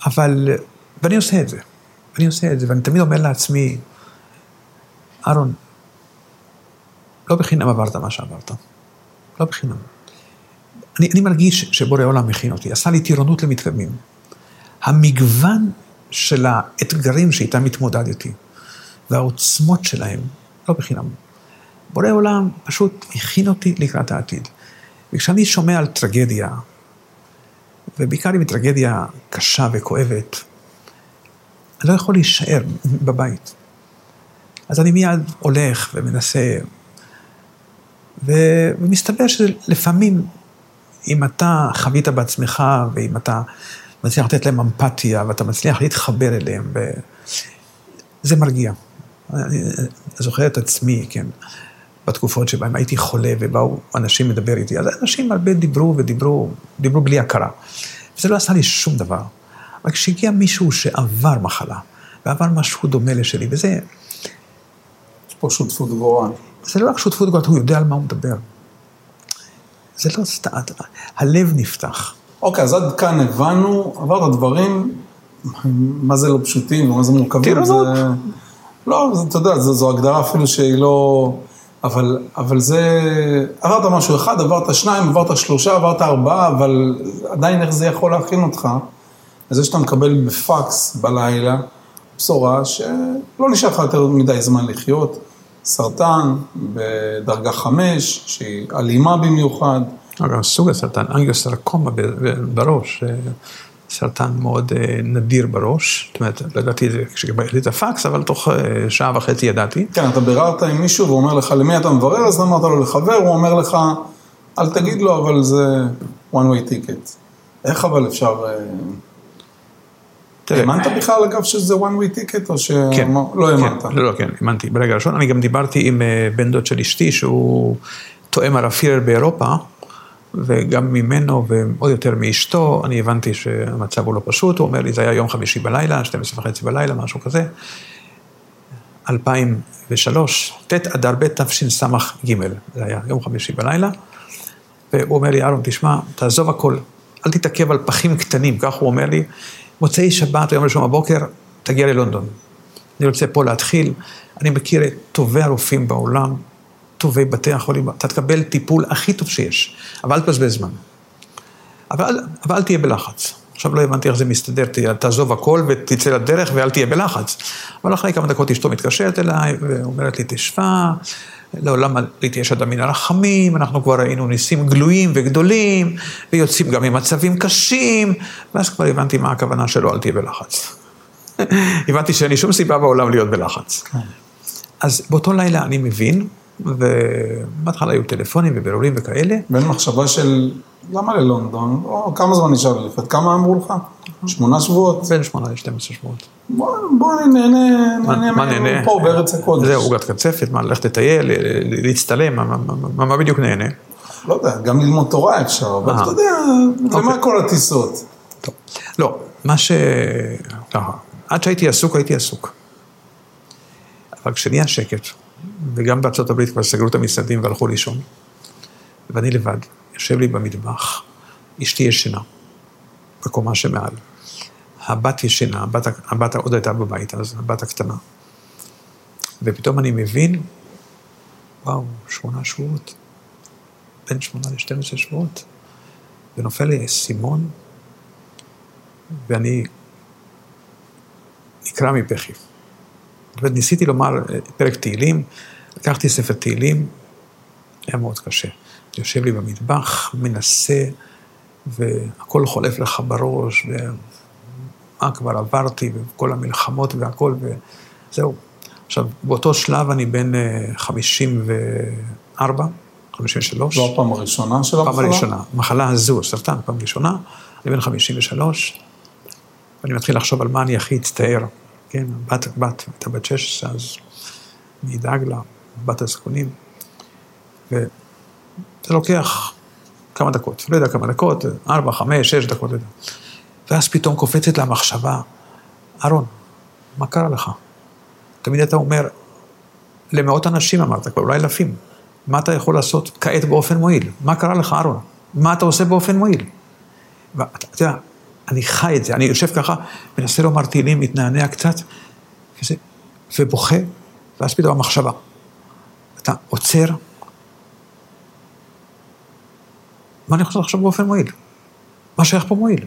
אבל, ואני עושה את זה. אני עושה את זה, ואני תמיד אומר לעצמי, אהרון, לא בחינם עברת מה שעברת. לא בחינם. אני, אני מרגיש שבורא עולם מכין אותי, עשה לי טירונות למתקדמים. המגוון של האתגרים שאיתם התמודדתי, והעוצמות שלהם, לא בחינם. בורא עולם פשוט הכין אותי לקראת העתיד. וכשאני שומע על טרגדיה, ובעיקר אם היא טרגדיה קשה וכואבת, אני לא יכול להישאר בבית. אז אני מיד הולך ומנסה, ו... ומסתבר שלפעמים, אם אתה חווית בעצמך, ואם אתה מצליח לתת להם אמפתיה, ואתה מצליח להתחבר אליהם, זה מרגיע. אני זוכר את עצמי, כן, בתקופות שבהן הייתי חולה ובאו אנשים לדבר איתי, אז אנשים הרבה דיברו ודיברו, דיברו בלי הכרה. וזה לא עשה לי שום דבר. אבל כשהגיע מישהו שעבר מחלה, ועבר משהו דומה לשלי, וזה... יש פה שותפות גורל. זה לא רק שותפות גורל, הוא יודע על מה הוא מדבר. זה לא סתם, הלב נפתח. אוקיי, אז עד כאן הבנו, עברת דברים, מה זה לא פשוטים ומה זה מורכבים. טירונות. זה... לא, זה, אתה יודע, זו, זו הגדרה אפילו שהיא לא... אבל, אבל זה... עברת משהו אחד, עברת שניים, עברת שלושה, עברת ארבעה, אבל עדיין איך זה יכול להכין אותך? זה שאתה מקבל בפקס בלילה בשורה שלא נשאר לך יותר מדי זמן לחיות, סרטן בדרגה חמש, שהיא אלימה במיוחד. אגב, סוג הסרטן, אנגיוסרקומה בראש, אה, סרטן מאוד אה, נדיר בראש. זאת אומרת, לא ידעתי את זה כשקיבלתי את הפקס, אבל תוך אה, שעה וחצי ידעתי. כן, אתה ביררת עם מישהו והוא אומר לך, למי אתה מברר? אז אמרת לו לחבר, הוא אומר לך, אל תגיד לו, אבל זה one way ticket. איך אבל אפשר... אה, האמנת בכלל, אגב, שזה one way ticket, או שלא כן, לא האמנת? כן, לא, לא, כן, האמנתי. ברגע הראשון, אני גם דיברתי עם בן דוד של אשתי, שהוא תואם הרב פירר באירופה, וגם ממנו ועוד יותר מאשתו, אני הבנתי שהמצב הוא לא פשוט, הוא אומר לי, זה היה יום חמישי בלילה, 12 וחצי בלילה, משהו כזה. 2003, ט' אדר ב' תשס"ג, זה היה יום חמישי בלילה, והוא אומר לי, אהרון, תשמע, תעזוב הכל, אל תתעכב על פחים קטנים, כך הוא אומר לי, מוצאי שבת, יום ראשון בבוקר, תגיע ללונדון. אני רוצה פה להתחיל, אני מכיר את טובי הרופאים בעולם, טובי בתי החולים, אתה תקבל טיפול הכי טוב שיש, אבל אל תבזבז זמן. אבל, אבל אל תהיה בלחץ. עכשיו לא הבנתי איך זה מסתדר, תעזוב הכל ותצא לדרך ואל תהיה בלחץ. אבל אחרי כמה דקות אשתו מתקשרת אליי ואומרת לי, תשמע, לעולם יש אדם מן הרחמים, אנחנו כבר ראינו ניסים גלויים וגדולים, ויוצאים גם ממצבים קשים, ואז כבר הבנתי מה הכוונה שלו, אל תהיה בלחץ. הבנתי שאין לי שום סיבה בעולם להיות בלחץ. אז באותו לילה אני מבין, ובהתחלה היו טלפונים ובירורים וכאלה, בין מחשבה של, למה ללונדון? או כמה זמן נשאר לי לחיות? כמה אמרו לך? שמונה שבועות? בין שמונה ל-12 שבועות. בוא, בוא נהנה, נהנה מה נהנה? פה בארץ הקודש. זהו, עוגת קצפת, מה, ללכת לטייל, ל- ל- להצטלם, מה- מה- מה מה בדיוק נהנה? לא יודע, גם ללמוד תורה אפשר, אבל אה. אתה יודע, למה אוקיי. כל הטיסות? טוב. לא, מה ש... עד שהייתי עסוק, הייתי עסוק. אבל כשנהיה שקט, וגם בארצות הברית כבר סגרו את המשרדים והלכו לישון, ואני לבד, יושב לי במטבח, אשתי ישנה, בקומה שמעל. הבת ישנה, הבת, הבת עוד הייתה בבית אז, הבת הקטנה. ופתאום אני מבין, וואו, שמונה שבועות, בין שמונה לשתים עשרה שבועות, ונופל לי האסימון, ואני נקרע מבכי. וניסיתי לומר אה, פרק תהילים, לקחתי ספר תהילים, היה מאוד קשה. יושב לי במטבח, מנסה, והכל חולף לך בראש, ומה כבר עברתי, וכל המלחמות והכל, וזהו. עכשיו, באותו שלב אני בן אה, 54, 53. זו הפעם הראשונה של המחלה? פעם הראשונה. מחלה הזו, סרטן, פעם ראשונה, אני בן 53, ואני מתחיל לחשוב על מה אני הכי אצטער. כן, בת, בת, הייתה בת 16, אז מי ידאג לה, בת הזקונים. וזה לוקח כמה דקות, לא יודע כמה דקות, ארבע, חמש, שש דקות, לא יודע. ואז פתאום קופצת לה המחשבה, אהרון, מה קרה לך? תמיד אתה אומר, למאות אנשים אמרת כבר, אולי אלפים, מה אתה יכול לעשות כעת באופן מועיל? מה קרה לך, אהרון? מה אתה עושה באופן מועיל? ואתה יודע, אני חי את זה, אני יושב ככה, מנסה לומר תהילים, מתנענע קצת, וזה, ובוכה, ואז פתאום המחשבה. אתה עוצר, מה אני לעשות עכשיו באופן מועיל? מה שייך פה מועיל?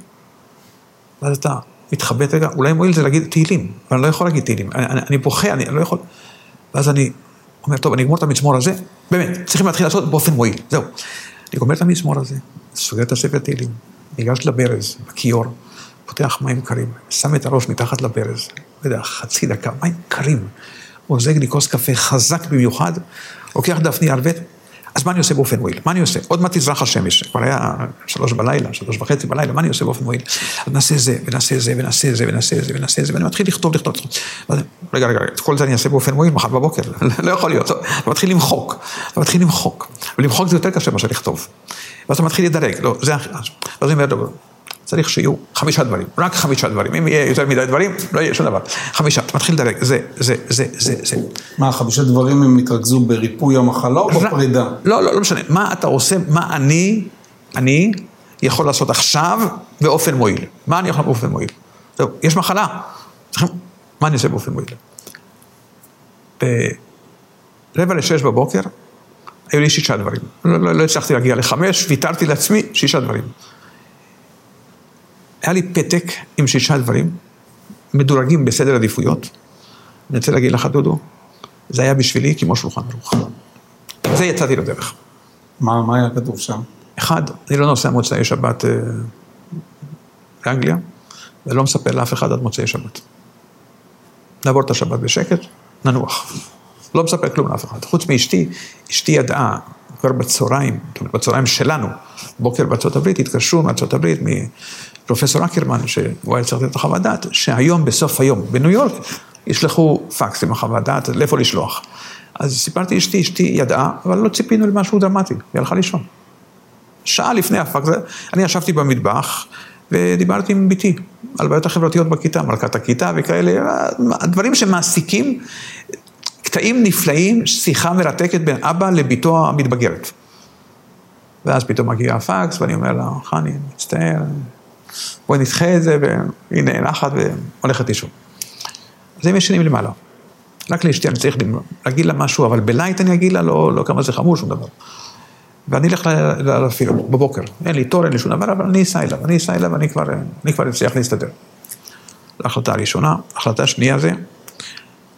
ואז אתה מתחבט רגע, אולי מועיל זה להגיד תהילים, אבל אני לא יכול להגיד תהילים, אני, אני, אני בוכה, אני לא יכול... ואז אני אומר, טוב, אני אגמור את המזמור הזה, באמת, צריכים להתחיל לעשות באופן מועיל, זהו. אני גומר את המזמור הזה, סוגר את הספר תהילים, ניגש לברז, בכיור, פותח מים קרים, שם את הראש מתחת לברז, לא יודע, חצי דקה, מים קרים, מוזג לי כוס קפה חזק במיוחד, לוקח דפני ערבט, אז מה אני עושה באופן מועיל? מה אני עושה? עוד מעט תזרח השמש, כבר היה שלוש בלילה, שלוש וחצי בלילה, מה אני עושה באופן מועיל? אז נעשה זה, ונעשה זה, ונעשה זה, ונעשה זה, ונעשה זה, ואני מתחיל לכתוב, לכתוב, לכתוב. רגע, רגע, את כל זה אני אעשה באופן מועיל מחר בבוקר, לא יכול להיות. אתה מתחיל למחוק, אתה מתחיל למחוק, ולמחוק זה יותר קשה מאשר לכתוב. ואז אתה מתחיל לדרג, לא, זה... ואז אני אומר, צריך שיהיו חמישה דברים, רק חמישה דברים. אם יהיה יותר מדי דברים, לא יהיה שום דבר. חמישה, אתה מתחיל לדרג, זה, זה, זה, זה, זה. מה, חמישה דברים הם יתרכזו בריפוי המחלה או בפרידה? לא, לא, לא משנה. מה אתה עושה, מה אני, אני יכול לעשות עכשיו באופן מועיל? מה אני יכול לעשות באופן מועיל? זהו, יש מחלה. מה אני עושה באופן מועיל? ברבע לשש בבוקר, היו לי שישה דברים. לא, לא, לא הצלחתי להגיע לחמש, ויתרתי לעצמי שישה דברים. היה לי פתק עם שישה דברים, מדורגים בסדר עדיפויות. אני רוצה להגיד לך, דודו, זה היה בשבילי כמו שולחן ערוך. זה יצאתי לדרך. מה, מה היה כתוב שם? אחד, אני לא נוסע מוצאי שבת אה, לאנגליה, ולא מספר לאף אחד עד מוצאי שבת. נעבור את השבת בשקט, ננוח. לא מספר כלום לאף אחד. חוץ מאשתי, אשתי ידעה כבר בצהריים, זאת אומרת, בצהריים שלנו, בוקר בארצות הברית, התקשרו מארצות הברית, מפרופסור אקרמן, שהוא היה צריך לתת את החוות דעת, שהיום, בסוף היום, בניו יורק, ישלחו פקס עם החוות דעת, לאיפה לשלוח. אז סיפרתי אשתי, אשתי ידעה, אבל לא ציפינו למשהו דרמטי, היא הלכה לישון. שעה לפני הפקס, אני ישבתי במטבח, ודיברתי עם בתי על בעיות החברתיות בכיתה, מלכת הכיתה וכאלה, דברים שמעסיקים, קטעים נפלאים, שיחה מרתקת בין אבא לביתו המתבגרת. ואז פתאום מגיע הפקס, ואני אומר לה, חני, מצטער, בואי נדחה את זה, והיא נאנחת והולכת לישון. אז הם ישנים למעלה. רק לאשתי אני צריך להגיד לה משהו, אבל בלייט אני אגיד לה, לא, לא כמה זה חמור, שום דבר. ואני אלך אפילו בבוקר, אין לי תור, אין לי שום דבר, אבל אני אסע אליו, אני אסע אליו, ואני כבר, אני כבר אצליח להסתדר. להחלטה הראשונה, החלטה שנייה זה,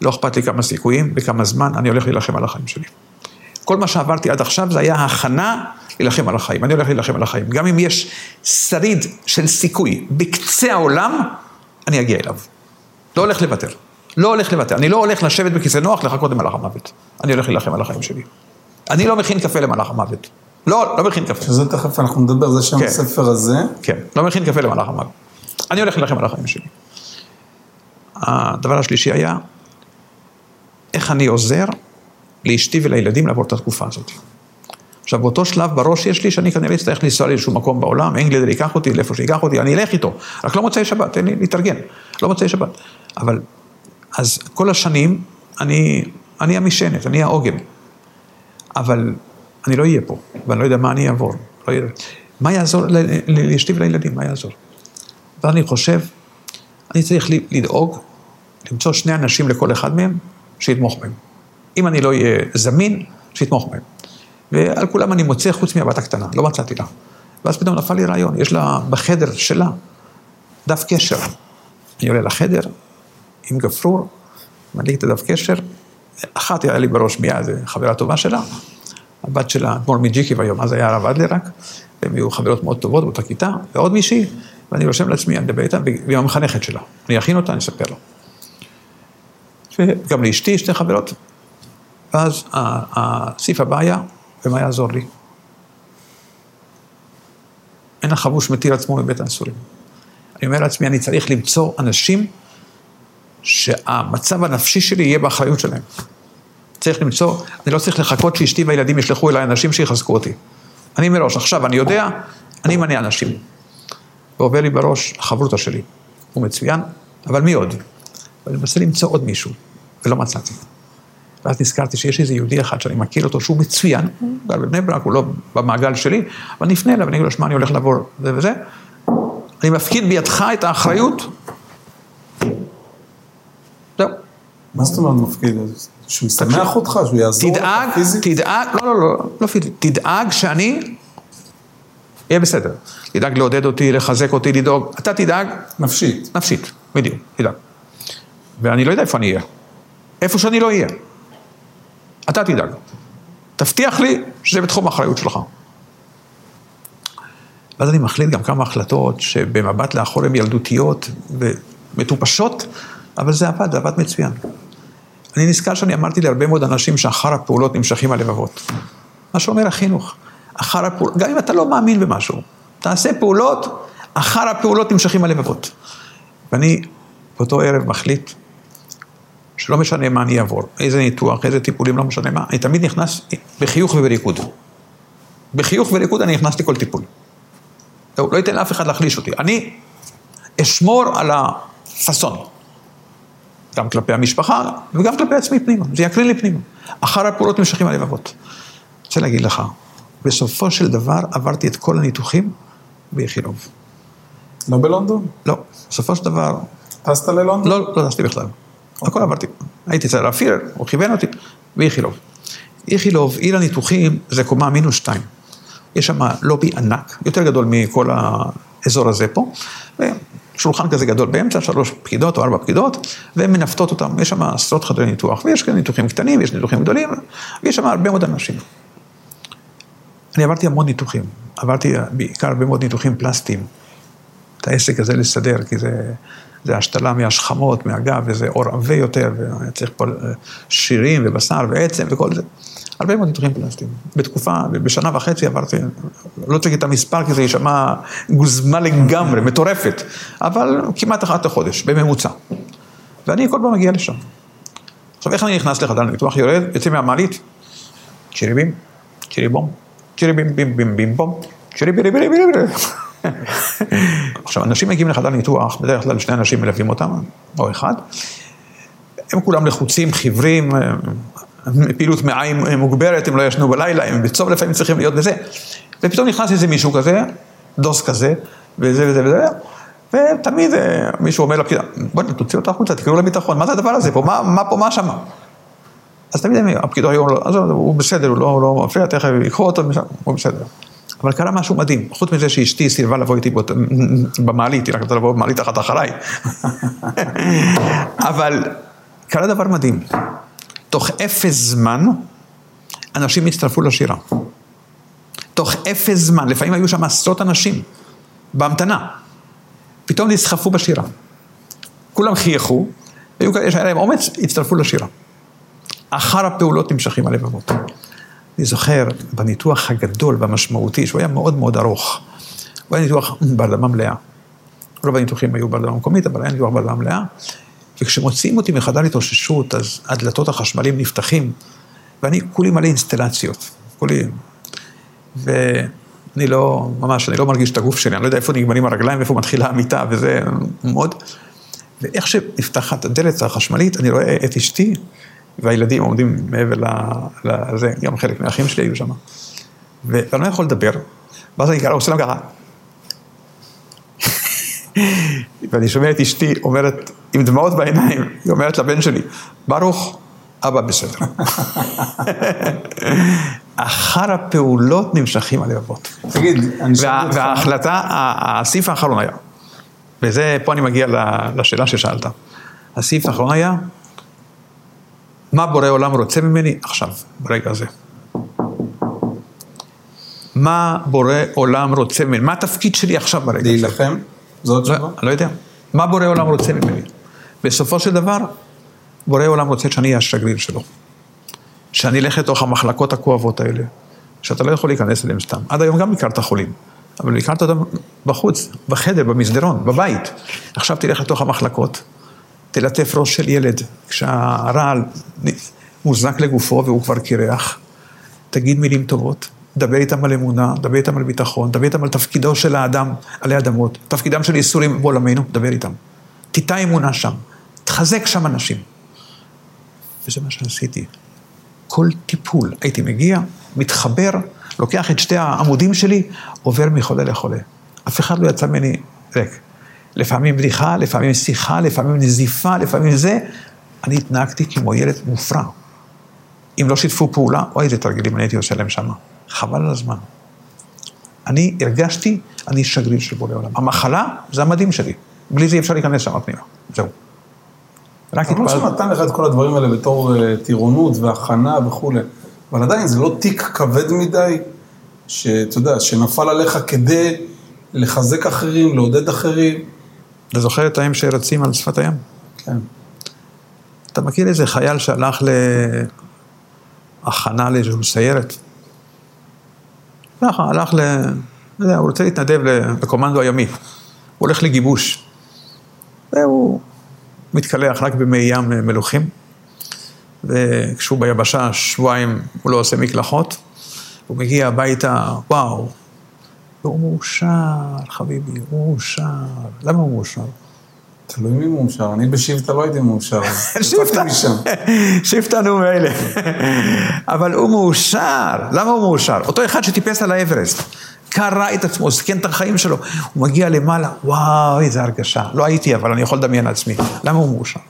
לא אכפת לי כמה סיכויים וכמה זמן, אני הולך להילחם על החיים שלי. כל מה שעברתי עד עכשיו זה היה הכנה להילחם על החיים, אני הולך להילחם על החיים. גם אם יש שריד של סיכוי בקצה העולם, אני אגיע אליו. לא הולך לוותר. לא הולך לוותר. אני לא הולך לשבת בכיסא נוח לחכות למלאך המוות. אני הולך להילחם על החיים שלי. אני לא מכין קפה למלאך המוות. לא, לא מכין קפה. שזה תכף אנחנו נדבר, זה שם כן. הספר הזה. כן, לא מכין קפה למלאך המוות. אני הולך להילחם על החיים שלי. הדבר השלישי היה, איך אני עוזר לאשתי ולילדים לעבור את התקופה הזאת. עכשיו, באותו שלב בראש יש לי שאני כנראה אצטרך לנסוע לאיזשהו מקום בעולם, אנגלד ייקח אותי לאיפה שייקח אותי, אני אלך איתו, רק לא מוצאי שבת, תן לי להתארגן, לא מוצאי שבת. אבל, אז כל השנים אני, אני המשענת, אני העוגן. אבל אני לא אהיה פה, ואני לא יודע מה אני אעבור. לא יודע. מה יעזור לאשתי ולילדים, מה יעזור? ואני חושב, אני צריך לדאוג, למצוא שני אנשים לכל אחד מהם, שיתמוך בהם. אם אני לא אהיה זמין, שיתמוך בהם. ועל כולם אני מוצא חוץ מהבת הקטנה, לא מצאתי לה. ואז פתאום נפל לי רעיון, יש לה בחדר שלה דף קשר. אני עולה לחדר עם גפרור, מדליק את הדף קשר, אחת היה לי בראש מיד, זו חברה טובה שלה, הבת שלה, אדמו"ר מג'יקיב היום, אז היה הרב אדלר רק, והם היו חברות מאוד טובות באותה כיתה, ועוד מישהי, ואני רושם לעצמי, אני מדבר איתה, והיא המחנכת שלה. אני אכין אותה, אני אספר לה. וגם לאשתי שתי חברות. ואז הסעיף הבא היה, ומה יעזור לי? אין החבוש מתיר עצמו מבית האסורים. אני אומר לעצמי, אני צריך למצוא אנשים שהמצב הנפשי שלי יהיה באחריות שלהם. צריך למצוא, אני לא צריך לחכות שאשתי והילדים ישלחו אליי אנשים שיחזקו אותי. אני מראש, עכשיו, אני יודע, אני אמנה אנשים. ועובר לי בראש החברותא שלי. הוא מצוין, אבל מי עוד? ואני מנסה למצוא עוד מישהו, ולא מצאתי. ואז נזכרתי שיש איזה יהודי אחד שאני מכיר אותו, שהוא מצוין, הוא גר בבני ברק, הוא לא במעגל שלי, אבל אפנה אליו ואני אגיד לו, שמע, אני הולך לעבור זה וזה. אני מפקיד בידך את האחריות. זהו. מה זאת אומרת מפקיד? שהוא ישמח אותך? שהוא יעזור לך פיזית? תדאג, לא, לא, לא, לא פיזית, תדאג שאני אהיה בסדר. תדאג לעודד אותי, לחזק אותי, לדאוג. אתה תדאג נפשית. נפשית, בדיוק, תדאג. ואני לא יודע איפה אני אהיה. איפה שאני לא אהיה. אתה תדאג. תבטיח לי שזה בתחום האחריות שלך. ואז אני מחליט גם כמה החלטות שבמבט לאחור הן ילדותיות ומטופשות, אבל זה עבד, זה עבד מצוין. אני נזכר שאני אמרתי להרבה מאוד אנשים שאחר הפעולות נמשכים הלבבות. מה שאומר החינוך, אחר הפעולות, גם אם אתה לא מאמין במשהו, תעשה פעולות, אחר הפעולות נמשכים הלבבות. ואני באותו ערב מחליט שלא משנה מה אני אעבור, איזה ניתוח, איזה טיפולים, לא משנה מה, אני תמיד נכנס בחיוך ובריקוד. בחיוך וריקוד אני נכנס לכל טיפול. זהו, לא אתן לאף אחד להחליש אותי. אני אשמור על הפאסון. גם כלפי המשפחה וגם כלפי עצמי פנימה. זה יקרין לי פנימה. אחר הפעולות נמשכים הלבבות. רוצה להגיד לך, בסופו של דבר עברתי את כל הניתוחים באיכילוב. לא בלונדון? לא, בסופו של דבר, טסת ללונדון? לא, לא טסתי בכלל. הכל עברתי. הייתי אצל הרב הוא כיוון אותי, באיכילוב. איכילוב, עיר הניתוחים, זה קומה מינוס שתיים. יש שם לובי ענק, יותר גדול מכל האזור הזה פה, ושולחן כזה גדול באמצע, שלוש פקידות או ארבע פקידות, והן מנווטות אותם. יש שם עשרות חדרי ניתוח, ויש כאן ניתוחים קטנים, יש ניתוחים גדולים, ויש שם הרבה מאוד אנשים. אני עברתי המון ניתוחים, עברתי בעיקר הרבה מאוד ניתוחים פלסטיים. את העסק הזה לסדר, כי זה, זה השתלה מהשכמות, מהגב, וזה עור עבה יותר, וצריך פה שירים ובשר ועצם וכל זה. הרבה מאוד ניתוחים פלסטיים. בתקופה, בשנה וחצי עברתי, לא צריך את המספר כי זה יישמע גוזמה לגמרי, מטורפת, אבל כמעט אחת לחודש, בממוצע. ואני כל פעם מגיע לשם. עכשיו, איך אני נכנס לחדר ניתוח? יורד, יוצא מהמעלית, צ'יריבים, צ'יריבום, צ'יריבים בים בים בים בום, צ'יריבירי בירי בירי בירי. עכשיו, אנשים מגיעים לחדר ניתוח, בדרך כלל שני אנשים מלווים אותם, או אחד. הם כולם לחוצים, חיוורים, פעילות מעיים מוגברת, הם לא ישנו בלילה, הם בצום לפעמים צריכים להיות בזה. ופתאום נכנס איזה מישהו כזה, דוס כזה, וזה וזה וזה, ותמיד מישהו אומר לפקידה, בואי תוציא אותו החוצה, תקראו לביטחון, מה זה הדבר הזה פה, מה, מה פה, מה שמה? אז תמיד הפקידו היו, עזוב, הוא בסדר, הוא לא, לא מפריע, תכף ייקחו אותו הוא בסדר. אבל קרה משהו מדהים, חוץ מזה שאשתי סירבה לבוא איתי במעלית, היא רק רצתה לבוא במעלית אחת אחריי. אבל קרה דבר מדהים. תוך אפס זמן, אנשים הצטרפו לשירה. תוך אפס זמן, לפעמים היו שם עשרות אנשים בהמתנה. פתאום נסחפו בשירה. כולם חייכו, היו כאלה שהיה להם אומץ, הצטרפו לשירה. אחר הפעולות נמשכים הלבבות. אני זוכר בניתוח הגדול והמשמעותי, שהוא היה מאוד מאוד ארוך, הוא היה ניתוח בהרדמה מלאה. רוב הניתוחים היו בהרדמה מקומית, אבל היה ניתוח בהרדמה מלאה. וכשמוציאים אותי מחדר התאוששות, אז הדלתות החשמליים נפתחים, ואני כולי מלא אינסטלציות, כולי... ואני לא, ממש, אני לא מרגיש את הגוף שלי, אני לא יודע איפה נגמרים הרגליים ואיפה מתחילה המיטה, וזה מאוד... ואיך שנפתחת הדלת החשמלית, אני רואה את אשתי והילדים עומדים מעבר לזה, גם חלק מהאחים שלי היו שם. ואני לא יכול לדבר, ואז אני עושה להם ככה. ואני שומע את אשתי אומרת, עם דמעות בעיניים, היא אומרת לבן שלי, ברוך, אבא בסדר. אחר הפעולות נמשכים הלבבות. תגיד, אני שואל אותך... וההחלטה, הסעיף האחרון היה, וזה, פה אני מגיע לשאלה ששאלת. הסעיף האחרון היה, מה בורא עולם רוצה ממני עכשיו, ברגע הזה? מה בורא עולם רוצה ממני? מה התפקיד שלי עכשיו ברגע הזה? להילחם? זו התשובה? לא, לא יודע. מה בורא עולם רוצה ממני? בסופו של דבר, בורא עולם רוצה שאני אהיה השגריר שלו. שאני אלך לתוך המחלקות הכואבות האלה, שאתה לא יכול להיכנס אליהן סתם. עד היום גם הכרת חולים, אבל הכרת אותם בחוץ, בחדר, במסדרון, בבית. עכשיו תלך לתוך המחלקות, תלטף ראש של ילד, כשהרעל מוזנק לגופו והוא כבר קירח, תגיד מילים טובות, דבר איתם על אמונה, דבר איתם על ביטחון, דבר איתם על תפקידו של האדם עלי אדמות, תפקידם של ייסורים בעולמנו, דבר איתם. תיטע אמונה שם, תחזק שם אנשים. וזה מה שעשיתי. כל טיפול, הייתי מגיע, מתחבר, לוקח את שתי העמודים שלי, עובר מחולה לחולה. אף אחד לא יצא ממני ריק. לפעמים בדיחה, לפעמים שיחה, לפעמים נזיפה, לפעמים זה. אני התנהגתי כמו ילד מופרע. אם לא שיתפו פעולה, אוי, איזה תרגילים אני הייתי עושה להם שמה. חבל על הזמן. אני הרגשתי, אני שגריר של בורא עולם. המחלה זה המדים שלי. בלי זה אי אפשר להיכנס שם פנימה. זהו. רק למרות התפעל... שהוא נתן לך את כל הדברים האלה בתור אה, טירונות והכנה וכולי, אבל עדיין זה לא תיק כבד מדי, שאתה יודע, שנפל עליך כדי לחזק אחרים, לעודד אחרים. אתה זוכר את ההם שרצים על שפת הים? כן. אתה מכיר איזה חייל שהלך להכנה לאיזושהי סיירת? ככה, הלך ל... לא יודע, הוא רוצה להתנדב לקומנדו הימי. הוא הולך לגיבוש. והוא מתקלח רק במי ים מלוכים. וכשהוא ביבשה שבועיים הוא לא עושה מקלחות. הוא מגיע הביתה, וואו, והוא מאושר, חביבי, הוא מאושר. למה הוא מאושר? תלוי מי מאושר, אני בשבטה לא הייתי מאושר. שבטה. שבטה נו מאלה. אבל הוא מאושר. למה הוא מאושר? אותו אחד שטיפס על האברסט, קרע את עצמו, סיכן את החיים שלו, הוא מגיע למעלה, וואו, איזה הרגשה. לא הייתי, אבל אני יכול לדמיין לעצמי. למה הוא מאושר?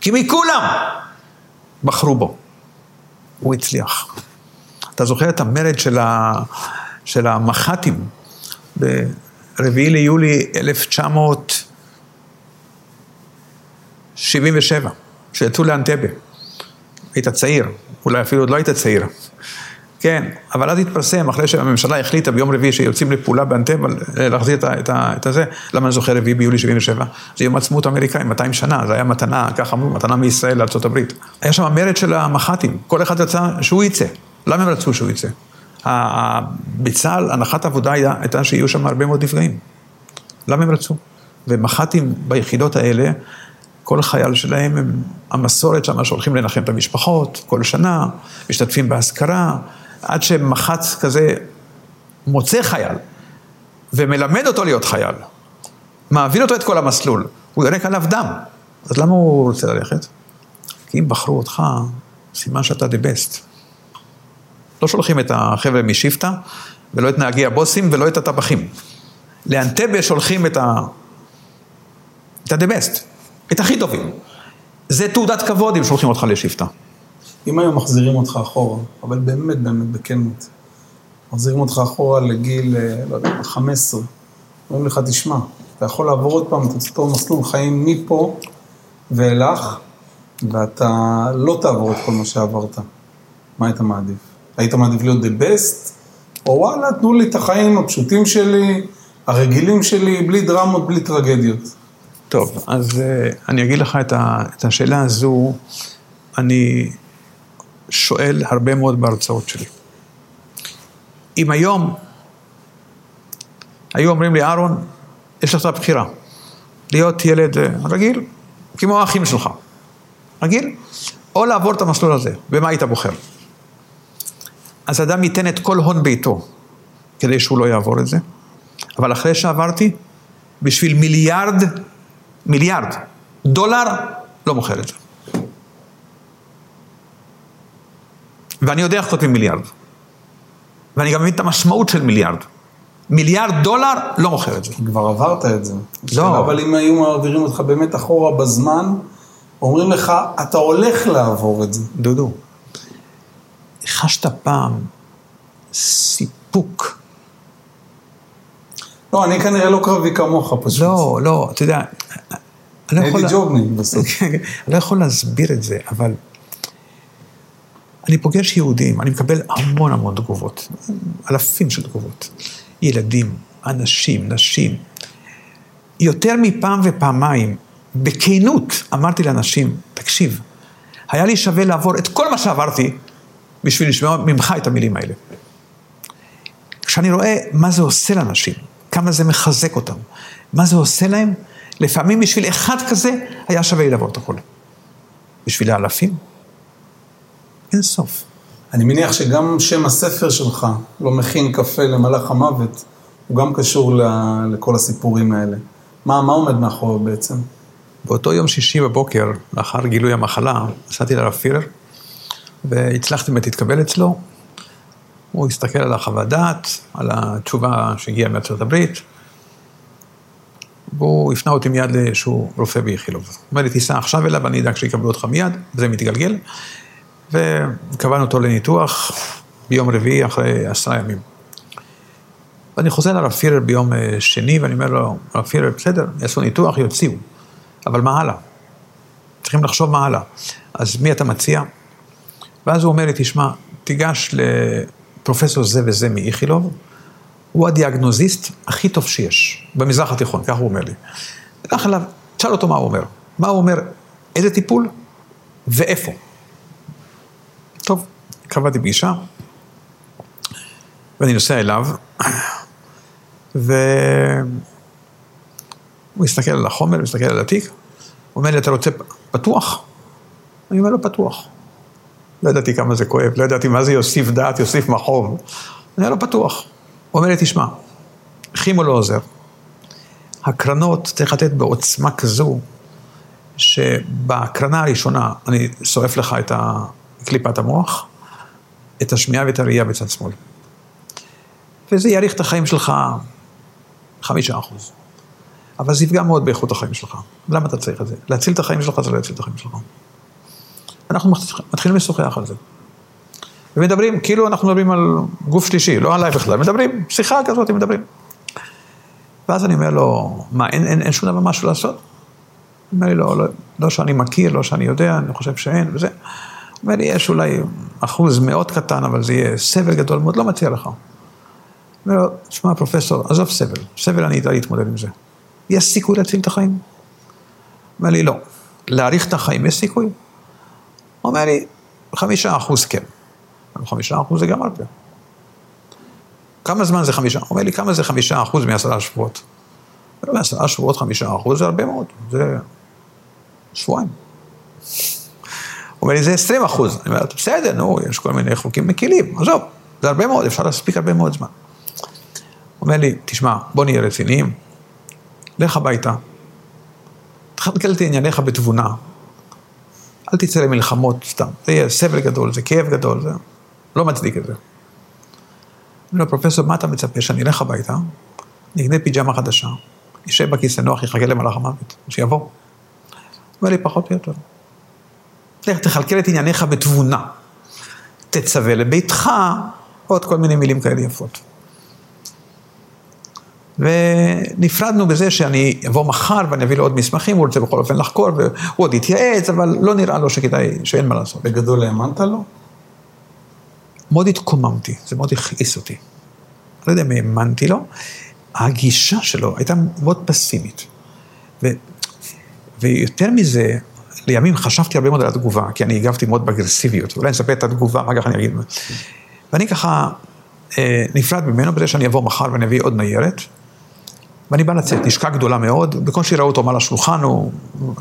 כי מכולם בחרו בו. הוא הצליח. אתה זוכר את המרד של, ה... של המח"טים ב-4 ליולי 1977, שיצאו לאנטבה. היית צעיר, אולי אפילו עוד לא היית צעיר. כן, אבל אז התפרסם, אחרי שהממשלה החליטה ביום רביעי שיוצאים לפעולה באנטבה, להחזיר את, את, את הזה, למה אני זוכר רביעי ביולי 77? זה יום עצמאות אמריקאי, 200 שנה, זה היה מתנה, ככה אמרו, מתנה מישראל לארה"ב. היה שם מרד של המח"טים, כל אחד רצה שהוא יצא. למה הם רצו שהוא יצא? בצה"ל, הנחת העבודה הייתה, שיהיו שם הרבה מאוד נפגעים. למה הם רצו? ומח"טים ביחידות האלה, כל חייל שלהם הם המסורת שם שהולכים לנחם את המשפחות כל שנה, משתתפים באזכרה, עד שמח"ט כזה מוצא חייל ומלמד אותו להיות חייל, מעביר אותו את כל המסלול, הוא יורק עליו דם, אז למה הוא רוצה ללכת? כי אם בחרו אותך, סימן שאתה the best. לא שולחים את החבר'ה משבטה, ולא את נהגי הבוסים, ולא את הטבחים. לאנטבה שולחים את ה... את ה-the best, את הכי טובים. זה תעודת כבוד אם שולחים אותך לשבטה. אם היו מחזירים אותך אחורה, אבל באמת, באמת, בכנות, מחזירים אותך אחורה לגיל, אה, לא יודע, 15, אומרים לך, תשמע, אתה יכול לעבור עוד פעם את אותו מסלול חיים מפה ואילך, ואתה לא תעבור את כל מה שעברת. מה היית מעדיף? היית מעדיף להיות the best, או וואלה, תנו לי את החיים הפשוטים שלי, הרגילים שלי, בלי דרמות, בלי טרגדיות. טוב, אז uh, אני אגיד לך את, ה, את השאלה הזו, אני שואל הרבה מאוד בהרצאות שלי. אם היום היו אומרים לי, אהרון, יש לך את הבחירה, להיות ילד אה, רגיל, כמו האחים שלך, רגיל, או לעבור את המסלול הזה, במה היית בוחר? אז אדם ייתן את כל הון ביתו כדי שהוא לא יעבור את זה, אבל אחרי שעברתי, בשביל מיליארד, מיליארד דולר, לא מוכר את זה. ואני יודע איך כותבים מיליארד. ואני גם מבין את המשמעות של מיליארד. מיליארד דולר, לא מוכר את זה. כבר עברת את זה. לא. אבל אם היו מעבירים אותך באמת אחורה בזמן, אומרים לך, אתה הולך לעבור את זה. דודו, חשת פעם סיפוק. לא, אני כנראה לא קרבי כמוך פשוט. לא, לא, אתה יודע, אני לא יכול... ג'ובניק בסוף. אני לא יכול להסביר את זה, אבל אני פוגש יהודים, אני מקבל המון המון תגובות, אלפים של תגובות. ילדים, אנשים, נשים. יותר מפעם ופעמיים, בכנות, אמרתי לאנשים, תקשיב, היה לי שווה לעבור את כל מה שעברתי בשביל לשמוע ממך את המילים האלה. כשאני רואה מה זה עושה לאנשים, כמה זה מחזק אותם, מה זה עושה להם, לפעמים בשביל אחד כזה היה שווה לי לעבור את הכול. בשביל האלפים, אין סוף. אני מניח שגם שם הספר שלך, לא מכין קפה למלאך המוות, הוא גם קשור ל, לכל הסיפורים האלה. מה, מה עומד מאחורי בעצם? באותו יום שישי בבוקר, לאחר גילוי המחלה, נסעתי לרב פירר, והצלחתי באמת להתקבל אצלו. הוא הסתכל על החוות דעת, על התשובה שהגיעה מארצות הברית, והוא הפנה אותי מיד לאיזשהו רופא באיכילוב. הוא אומר לי, תיסע עכשיו אליו, אני אדאג שיקבלו אותך מיד, וזה מתגלגל. וקבענו אותו לניתוח ביום רביעי אחרי עשרה ימים. ואני חוזר לרב פירר ביום אה, שני, ואני אומר לו, רב פירר, בסדר, יעשו ניתוח, יוציאו. אבל מה הלאה? צריכים לחשוב מה הלאה. אז מי אתה מציע? ואז הוא אומר לי, תשמע, תיגש לפרופסור זה וזה מאיכילוב, הוא הדיאגנוזיסט הכי טוב שיש במזרח התיכון, ככה הוא אומר לי. תלך אליו, תשאל אותו מה הוא אומר. מה הוא אומר, איזה טיפול ואיפה. טוב, קבעתי פגישה, ואני נוסע אליו, והוא מסתכל על החומר, מסתכל על התיק, הוא אומר לי, אתה רוצה פתוח? אני אומר לו, פתוח. לא ידעתי כמה זה כואב, לא ידעתי מה זה יוסיף דעת, יוסיף מחוב. אני אומר לו, פתוח. הוא אומר לי, תשמע, כימו לא עוזר. הקרנות צריך לתת בעוצמה כזו, שבהקרנה הראשונה אני שורף לך את קליפת המוח, את השמיעה ואת הראייה בצד שמאל. וזה יאריך את החיים שלך חמישה אחוז. אבל זה יפגע מאוד באיכות החיים שלך. למה אתה צריך את זה? להציל את החיים שלך זה לא יציל את החיים שלך. אנחנו מתחילים לשוחח על זה. ומדברים, כאילו אנחנו מדברים על גוף שלישי, לא עליי בכלל, מדברים, שיחה כזאת, מדברים. ואז אני אומר לו, מה, אין, אין, אין שום דבר משהו לעשות? הוא אומר לי, לא, לא, לא שאני מכיר, לא שאני יודע, אני חושב שאין, וזה. הוא אומר לי, יש אולי אחוז מאוד קטן, אבל זה יהיה סבל גדול מאוד, לא מציע לך. אומר לו, תשמע, פרופסור, עזוב סבל, סבל אני אדע להתמודד עם זה. יש סיכוי להציל את החיים? אומר לי, לא. להאריך את החיים יש סיכוי? הוא אומר לי, חמישה אחוז כן. חמישה אחוז זה גם הרבה. כמה זמן זה חמישה? הוא אומר לי, כמה זה חמישה אחוז מעשרה שבועות? מעשרה שבועות חמישה אחוז זה הרבה מאוד, זה שבועיים. הוא אומר לי, זה 20 אחוז. אני אומר, בסדר, נו, יש כל מיני חוקים מקילים, עזוב, זה הרבה מאוד, אפשר להספיק הרבה מאוד זמן. הוא אומר לי, תשמע, בוא נהיה רציניים, לך הביתה, תחלקל את ענייניך בתבונה, אל תצא למלחמות סתם, זה יהיה סבל גדול, זה כאב גדול, זה לא מצדיק את זה. אומר לו, פרופסור, מה אתה מצפה, שאני אלך הביתה, נקנה פיג'מה חדשה, יישב בכיסא נוח, יחכה למלאך המוות, שיבוא. אומר לי, פחות או יותר. לך תכלכל את ענייניך בתבונה. תצווה לביתך, עוד כל מיני מילים כאלה יפות. ונפרדנו בזה שאני אבוא מחר ואני אביא לו עוד מסמכים, הוא רוצה בכל אופן לחקור, והוא עוד יתייעץ, אבל לא נראה לו שכדאי, שאין מה לעשות. בגדול האמנת לו? מאוד התקוממתי, זה מאוד הכעיס אותי. לא יודע אם האמנתי לו, הגישה שלו הייתה מאוד פסימית. ו... ויותר מזה, לימים חשבתי הרבה מאוד על התגובה, כי אני הגבתי מאוד באגרסיביות, אולי אני אספר את התגובה, אחר כך אני אגיד. ואני ככה אה, נפרד ממנו בזה שאני אבוא מחר ואני אביא עוד ניירת, ואני בא לצאת, לשכה גדולה מאוד, בקושי ראו אותו מעל השולחן, הוא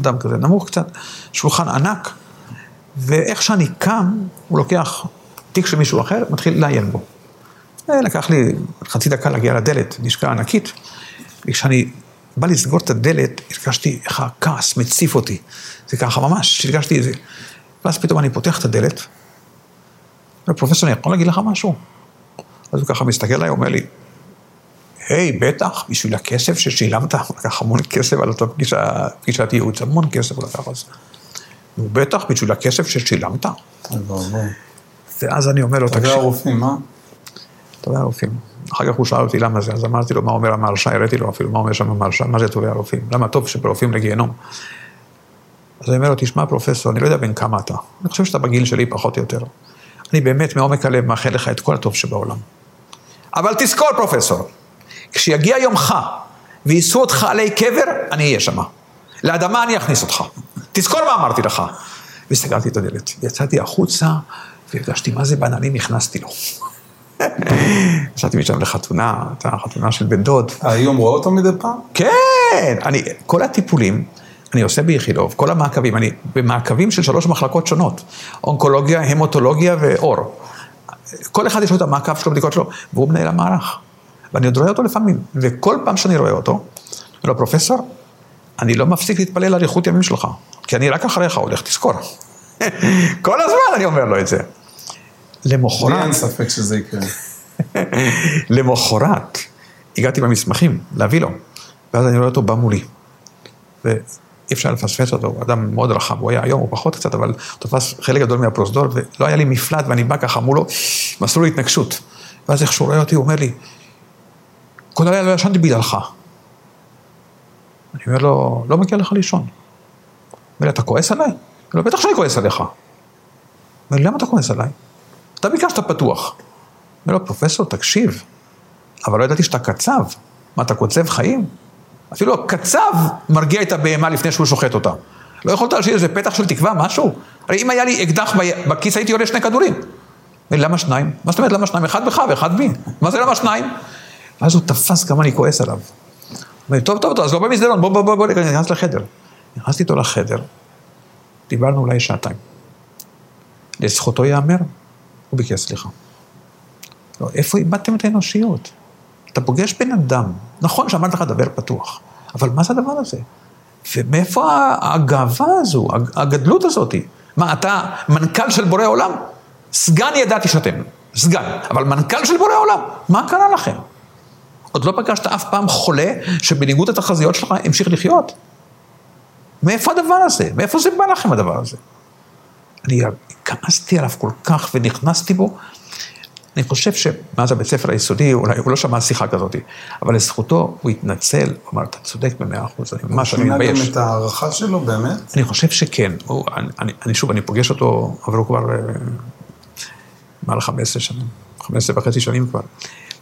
אדם כזה נמוך קצת, שולחן ענק, ואיך שאני קם, הוא לוקח תיק של מישהו אחר, מתחיל לעיין בו. אה, לקח לי חצי דקה להגיע לדלת, לשכה ענקית, וכשאני בא לסגור את הדלת, הרגשתי איך הכעס מציף אותי. זה ככה ממש, הרגשתי את זה. ואז פתאום אני פותח את הדלת, ופרופסור, אני יכול להגיד לך משהו? אז הוא ככה מסתכל עליי, אומר לי, היי, בטח, בשביל הכסף ששילמת, הוא לקח המון כסף על אותו פגישה, פגישת ייעוץ, המון כסף הוא לקח זה. נו, בטח, בשביל הכסף ששילמת. ואז אני אומר לו, תקשיב. תודה הרופאים, מה? תודה הרופאים. אחר כך הוא שאל אותי למה זה, אז אמרתי לו מה אומר המהרש"א, הראיתי לו אפילו מה אומר שם המהרש"א, מה זה טובי הרופאים, למה טוב שברופאים לגיהנום. אז אני אומר לו, תשמע פרופסור, אני לא יודע בין כמה אתה, אני חושב שאתה בגיל שלי פחות או יותר. אני באמת מעומק הלב מאחל לך את כל הטוב שבעולם. אבל תזכור פרופסור, כשיגיע יומך ויישאו אותך עלי קבר, אני אהיה שמה. לאדמה אני אכניס אותך. תזכור מה אמרתי לך. וסגרתי את הדלת. יצאתי החוצה, והרגשתי מה זה בננים נכנסתי לו. יצאתי משם לחתונה, הייתה חתונה של בן דוד. היום רואה אותו מדי פעם? כן, אני, כל הטיפולים, אני עושה באיכילוב, כל המעקבים, אני במעקבים של שלוש מחלקות שונות, אונקולוגיה, המטולוגיה ואור. כל אחד יש לו את המעקב שלו, בדיקות שלו, והוא מנהל המערך. ואני עוד רואה אותו לפעמים, וכל פעם שאני רואה אותו, אני אומר לו, פרופסור, אני לא מפסיק להתפלל על איכות ימים שלך, כי אני רק אחריך הולך, תזכור. כל הזמן אני אומר לו את זה. לי למחרת, אין ספק שזה יקרה. למחרת, הגעתי במסמכים להביא לו, ואז אני רואה אותו בא מולי. ואי אפשר לפספס אותו, הוא אדם מאוד רחב, הוא היה היום, הוא פחות קצת, אבל הוא תפס חלק גדול מהפרוזדור, ולא היה לי מפלט, ואני בא ככה מולו, מסלול התנגשות. ואז איך שהוא רואה אותי, הוא אומר לי, כל הלילה לא ישנתי בגללך. אני אומר לו, לא מגיע לך לישון. אומר לי, אתה כועס עליי? לו, בטח שאני כועס עליך. אומר לי, למה אתה כועס עליי? אתה ביקשת פתוח. אומר לו, פרופסור, תקשיב, אבל לא ידעתי שאתה קצב. מה, אתה קוצב חיים? אפילו הקצב מרגיע את הבהמה לפני שהוא שוחט אותה. לא יכולת להשאיר איזה פתח של תקווה, משהו? הרי אם היה לי אקדח בכיס, הייתי עולה שני כדורים. למה שניים? מה זאת אומרת למה שניים? אחד בך ואחד בי. מה זה למה שניים? ואז הוא תפס כמה אני כועס עליו. אומר לי, טוב, טוב, טוב, אז לא במסדרון, בוא, בוא, בוא, בוא, נכנס לחדר. נכנסתי איתו לחדר, דיברנו אולי שעתיים. לזכותו ייאמר, הוא ביקש סליחה. לא, איפה איבדתם את האנושיות? אתה פוגש בן אדם, נכון שאמרתי לך דבר פתוח, אבל מה זה הדבר הזה? ומאיפה הגאווה הזו, הגדלות הזאת? מה, אתה מנכ"ל של בורא עולם? סגן ידעתי שאתם, סגן, אבל מנכ"ל של בורא עולם, מה קרה לכם? עוד לא פגשת אף פעם חולה שבניגוד לתחזיות שלך המשיך לחיות? מאיפה הדבר הזה? מאיפה זה בא לכם הדבר הזה? אני כעסתי עליו כל כך ונכנסתי בו. אני חושב שמאז הבית ספר היסודי, אולי הוא לא שמע שיחה כזאת, אבל לזכותו הוא התנצל, הוא אמר, אתה צודק במאה אחוז, אני ממש, אני שינה מתבייש. גם את ההערכה שלו, באמת? אני חושב שכן. הוא, אני, אני, אני שוב, אני פוגש אותו, אבל הוא כבר אה, מעל 15 שנים, 15 וחצי שנים כבר.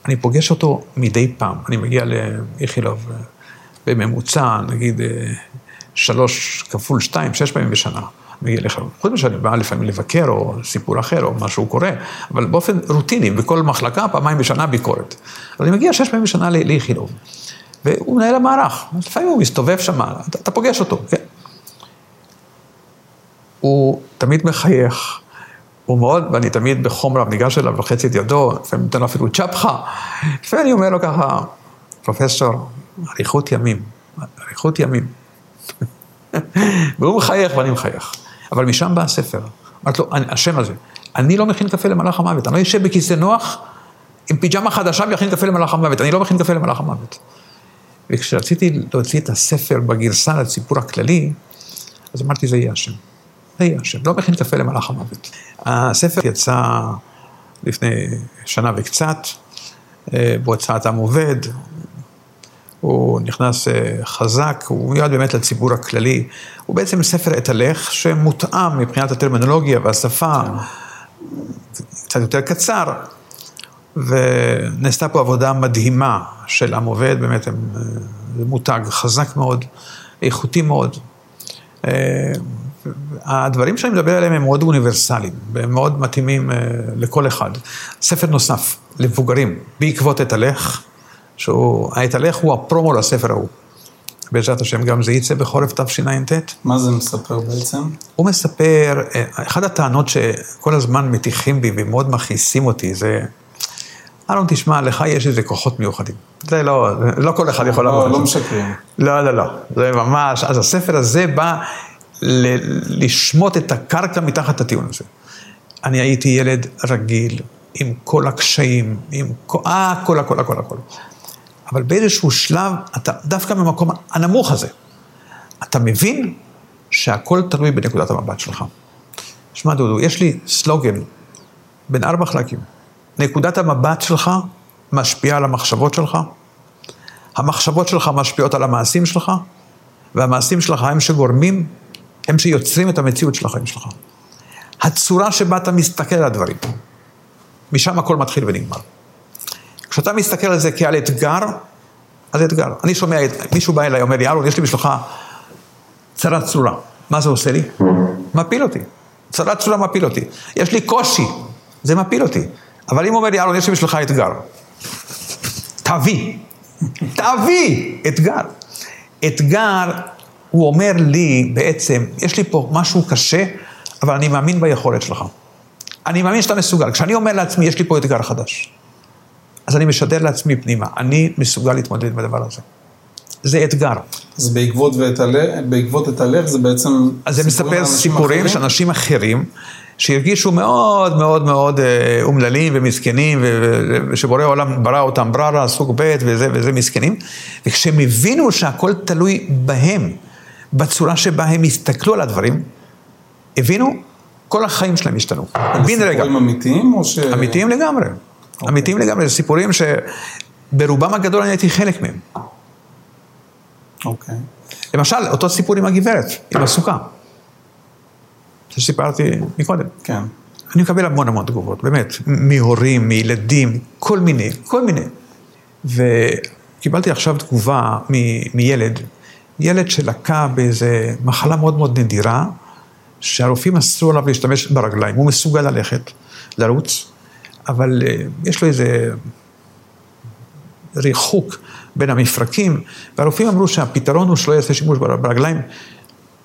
אני פוגש אותו מדי פעם. אני מגיע לאיכילוב אה, בממוצע, נגיד, אה, שלוש כפול שתיים, שש פעמים בשנה. מגיע לאיכילוב. חוץ מזה שאני בא לפעמים לבקר, או סיפור אחר, או משהו קורה, אבל באופן רוטיני, בכל מחלקה, פעמיים בשנה ביקורת. אז אני מגיע שש פעמים בשנה לאיכילוב. והוא מנהל המערך, לפעמים הוא מסתובב שם, אתה, אתה פוגש אותו, כן. הוא תמיד מחייך, הוא מאוד, ואני תמיד בחום רב ניגש אליו, לוחץ את ידו, לפעמים נותן לו אפילו צ'פחה, לפעמים אני אומר לו ככה, פרופסור, אריכות ימים, אריכות ימים. והוא מחייך ואני מחייך. אבל משם בא הספר. אמרתי לו, "אני- השם הזה, אני לא מכין קפה למלאך המוות, אני לא יושב בכיסא נוח עם פיג'מה חדשה ויכין קפה למלאך המוות, אני לא מכין קפה למלאך המוות. וכשרציתי להוציא את הספר בגרסה לציבור הכללי, אז אמרתי, זה יהיה השם. זה יהיה השם, לא מכין קפה למלאך המוות. הספר יצא לפני שנה וקצת, אה, בהוצאת עם עובד, הוא נכנס אה, חזק, הוא מיועד באמת לציבור הכללי. הוא בעצם ספר עת הלך שמותאם מבחינת הטרמינולוגיה והשפה, קצת יותר קצר, ונעשתה פה עבודה מדהימה של עם עובד, באמת הם, אה, זה מותג חזק מאוד, איכותי מאוד. הדברים שאני מדבר עליהם הם מאוד אוניברסליים, והם מאוד מתאימים אה, לכל אחד. ספר נוסף, למבוגרים, בעקבות עת הלך, שהוא, עת הלך הוא הפרומו לספר ההוא. בעזרת השם גם זה יצא בחורף תשע"ט. מה זה מספר בעצם? הוא מספר, אה, אחת הטענות שכל הזמן מטיחים בי ומאוד מכעיסים אותי זה, אהלן, תשמע, לך יש איזה כוחות מיוחדים. זה לא, לא כל אחד יכול לא, לעבוד. לא זה. משקרים. לא, לא, לא, זה ממש, אז הספר הזה בא ל- לשמוט את הקרקע מתחת הטיעון הזה. אני הייתי ילד רגיל, עם כל הקשיים, עם כל, אה, הכל, הכל, הכל, הכל. אבל באיזשהו שלב, אתה דווקא במקום הנמוך הזה, אתה מבין שהכל תלוי בנקודת המבט שלך. שמע, דודו, יש לי סלוגן בין ארבע חלקים. נקודת המבט שלך משפיעה על המחשבות שלך, המחשבות שלך משפיעות על המעשים שלך, והמעשים שלך הם שגורמים, הם שיוצרים את המציאות של החיים שלך. הצורה שבה אתה מסתכל על הדברים, משם הכל מתחיל ונגמר. כשאתה מסתכל על זה כעל אתגר, אז אתגר. אני שומע, את- מישהו בא אליי, אומר לי, אהרון, יש לי בשבילך צרת צרורה. מה זה עושה לי? מפיל אותי. צרת צרורה מפיל אותי. יש לי קושי, זה מפיל אותי. אבל אם אומר לי, אהרון, יש לי בשבילך אתגר. תביא, תביא אתגר. אתגר הוא אומר לי בעצם, יש לי פה משהו קשה, אבל אני מאמין ביכולת שלך. אני מאמין שאתה מסוגל. כשאני אומר לעצמי, יש לי פה אתגר חדש, אז אני משדר לעצמי פנימה, אני מסוגל להתמודד עם הדבר הזה. זה אתגר. אז בעקבות ואת הלב, בעקבות את הלב זה בעצם... אז זה מספר סיפורים? של אנשים אחרים, שהרגישו מאוד מאוד מאוד אה, אומללים ומסכנים, ושבורא העולם ברא אותם בררה, סוג ב' וזה וזה מסכנים, וכשהם הבינו שהכל תלוי בהם, בצורה שבה הם הסתכלו על הדברים, הבינו, כל החיים שלהם השתנו. בן רגע. סיפורים אמיתיים או ש... אמיתיים לגמרי. אמיתיים לגמרי, זה סיפורים שברובם הגדול אני הייתי חלק מהם. אוקיי. למשל, אותו סיפור עם הגברת, עם הסוכה. שסיפרתי מקודם. כן. אני מקבל המון המון תגובות, באמת, מהורים, מילדים, כל מיני, כל מיני. וקיבלתי עכשיו תגובה מילד, ילד שלקה באיזה מחלה מאוד מאוד נדירה, שהרופאים אסרו עליו להשתמש ברגליים. הוא מסוגל ללכת, לרוץ, אבל אה, יש לו איזה ריחוק בין המפרקים, והרופאים אמרו שהפתרון הוא שלא יעשה שימוש בר- ברגליים.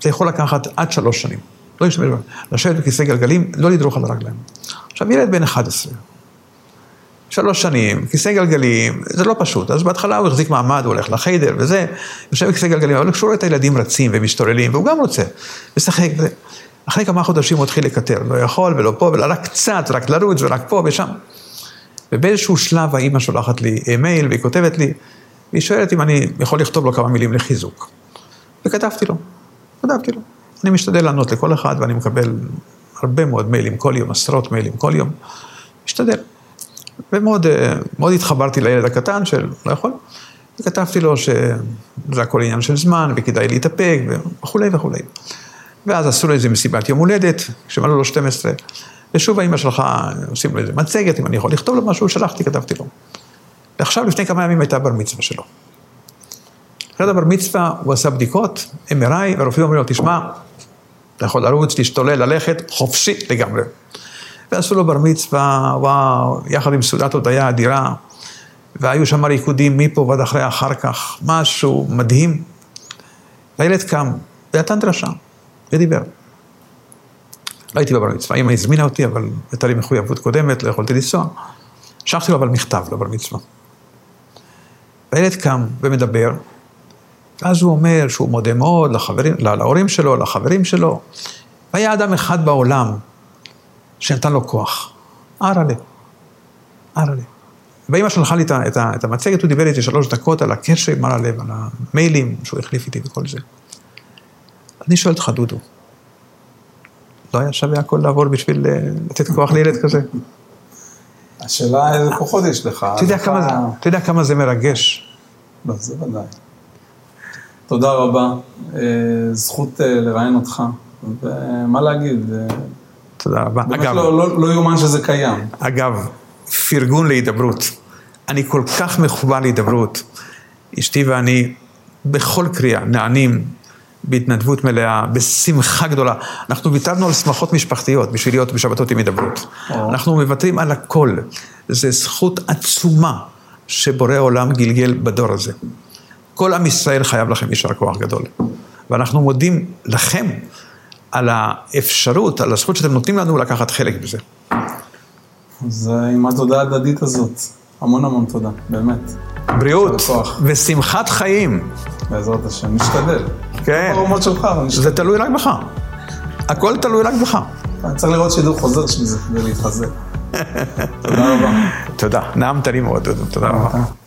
זה יכול לקחת עד שלוש שנים. לא להשתמש, לשבת בכיסא גלגלים, לא לדרוך על הרגליים. עכשיו, ילד בן 11, שלוש שנים, כיסא גלגלים, זה לא פשוט. אז בהתחלה הוא החזיק מעמד, הוא הולך לחיידר וזה, יושב בכיסא גלגלים, אבל כשהוא רואה את הילדים רצים ומשתוללים, והוא גם רוצה, לשחק. אחרי כמה חודשים הוא התחיל לקטר, לא יכול ולא פה, ולא רק קצת, רק לרוץ ורק פה ושם. ובאיזשהו שלב האימא שולחת לי מייל והיא כותבת לי, והיא שואלת אם אני יכול לכתוב לו כמה מילים לחיזוק. וכתבתי לו, כתבתי לו. אני משתדל לענות לכל אחד ואני מקבל הרבה מאוד מיילים כל יום, עשרות מיילים כל יום. משתדל. ומאוד אה, מאוד התחברתי לילד הקטן של לא יכול, וכתבתי לו שזה הכל עניין של זמן וכדאי להתאפק וכולי וכולי. ואז עשו לו איזה מסיבת יום הולדת, כשמלאו לו 12, ושוב האמא שלך, עושים לו איזה מצגת, אם אני יכול לכתוב לו משהו, שלחתי, כתבתי לו. ועכשיו, לפני כמה ימים הייתה בר מצווה שלו. אחרי הבר מצווה הוא עשה בדיקות, MRI, והרופאים אומרים לו, תשמע, אתה יכול לרוץ, להשתולל, ללכת, חופשי לגמרי. ועשו לו בר מצווה, וואו, יחד עם סעודת הודיה אדירה, והיו שם ריקודים מפה ועד אחרי אחר כך, משהו מדהים. והילד קם, ונתן דרשה, ודיבר. לא הייתי בבר מצווה, אמא הזמינה אותי, אבל הייתה לי מחויבות קודמת, לא יכולתי לנסוע. שלחתי לו אבל מכתב לבר מצווה. והילד קם ומדבר, ואז הוא אומר שהוא מודה מאוד לחברים, להורים שלו, לחברים שלו. והיה אדם אחד בעולם שנתן לו כוח, ארלה, ארלה. ואימא שלחה לי את, את, המצגת, הוא דיבר איתי שלוש דקות על הקשר עם הלב, על המיילים שהוא החליף איתי וכל זה. אני שואל אותך, דודו, לא היה שווה הכל לעבור בשביל אה, לתת כוח לילד כזה? השאלה איזה כוחות יש לך. אתה יודע לך- כמה זה, אתה יודע כמה זה מרגש. לא, זה ודאי. תודה רבה. אה, זכות אה, לראיין אותך. ומה להגיד? תודה רבה. באמת אגב, לא- לא לא יאומן שזה קיים. אגב, פרגון להידברות. אני כל כך מחובר להידברות. אשתי ואני, בכל קריאה, נענים בהתנדבות מלאה, בשמחה גדולה. אנחנו ויתרנו על שמחות משפחתיות בשביל להיות בשבתות עם הידברות. או. אנחנו מוותרים על הכל. זו זכות עצומה שבורא עולם גלגל בדור הזה. כל עם ישראל חייב לכם יישר כוח גדול. ואנחנו מודים לכם על האפשרות, על הזכות שאתם נותנים לנו לקחת חלק בזה. אז עם התודה ההדדית הזאת. המון המון תודה, באמת. בריאות. ושמחת חיים. בעזרת השם. נשתדל. כן. ברמות שלך, אבל נשתדל. זה תלוי רק בך. הכל תלוי רק בך. אני צריך לראות שידור חוזר של זה כדי להתחזק. תודה רבה. תודה. נעמת לי מאוד. תודה רבה.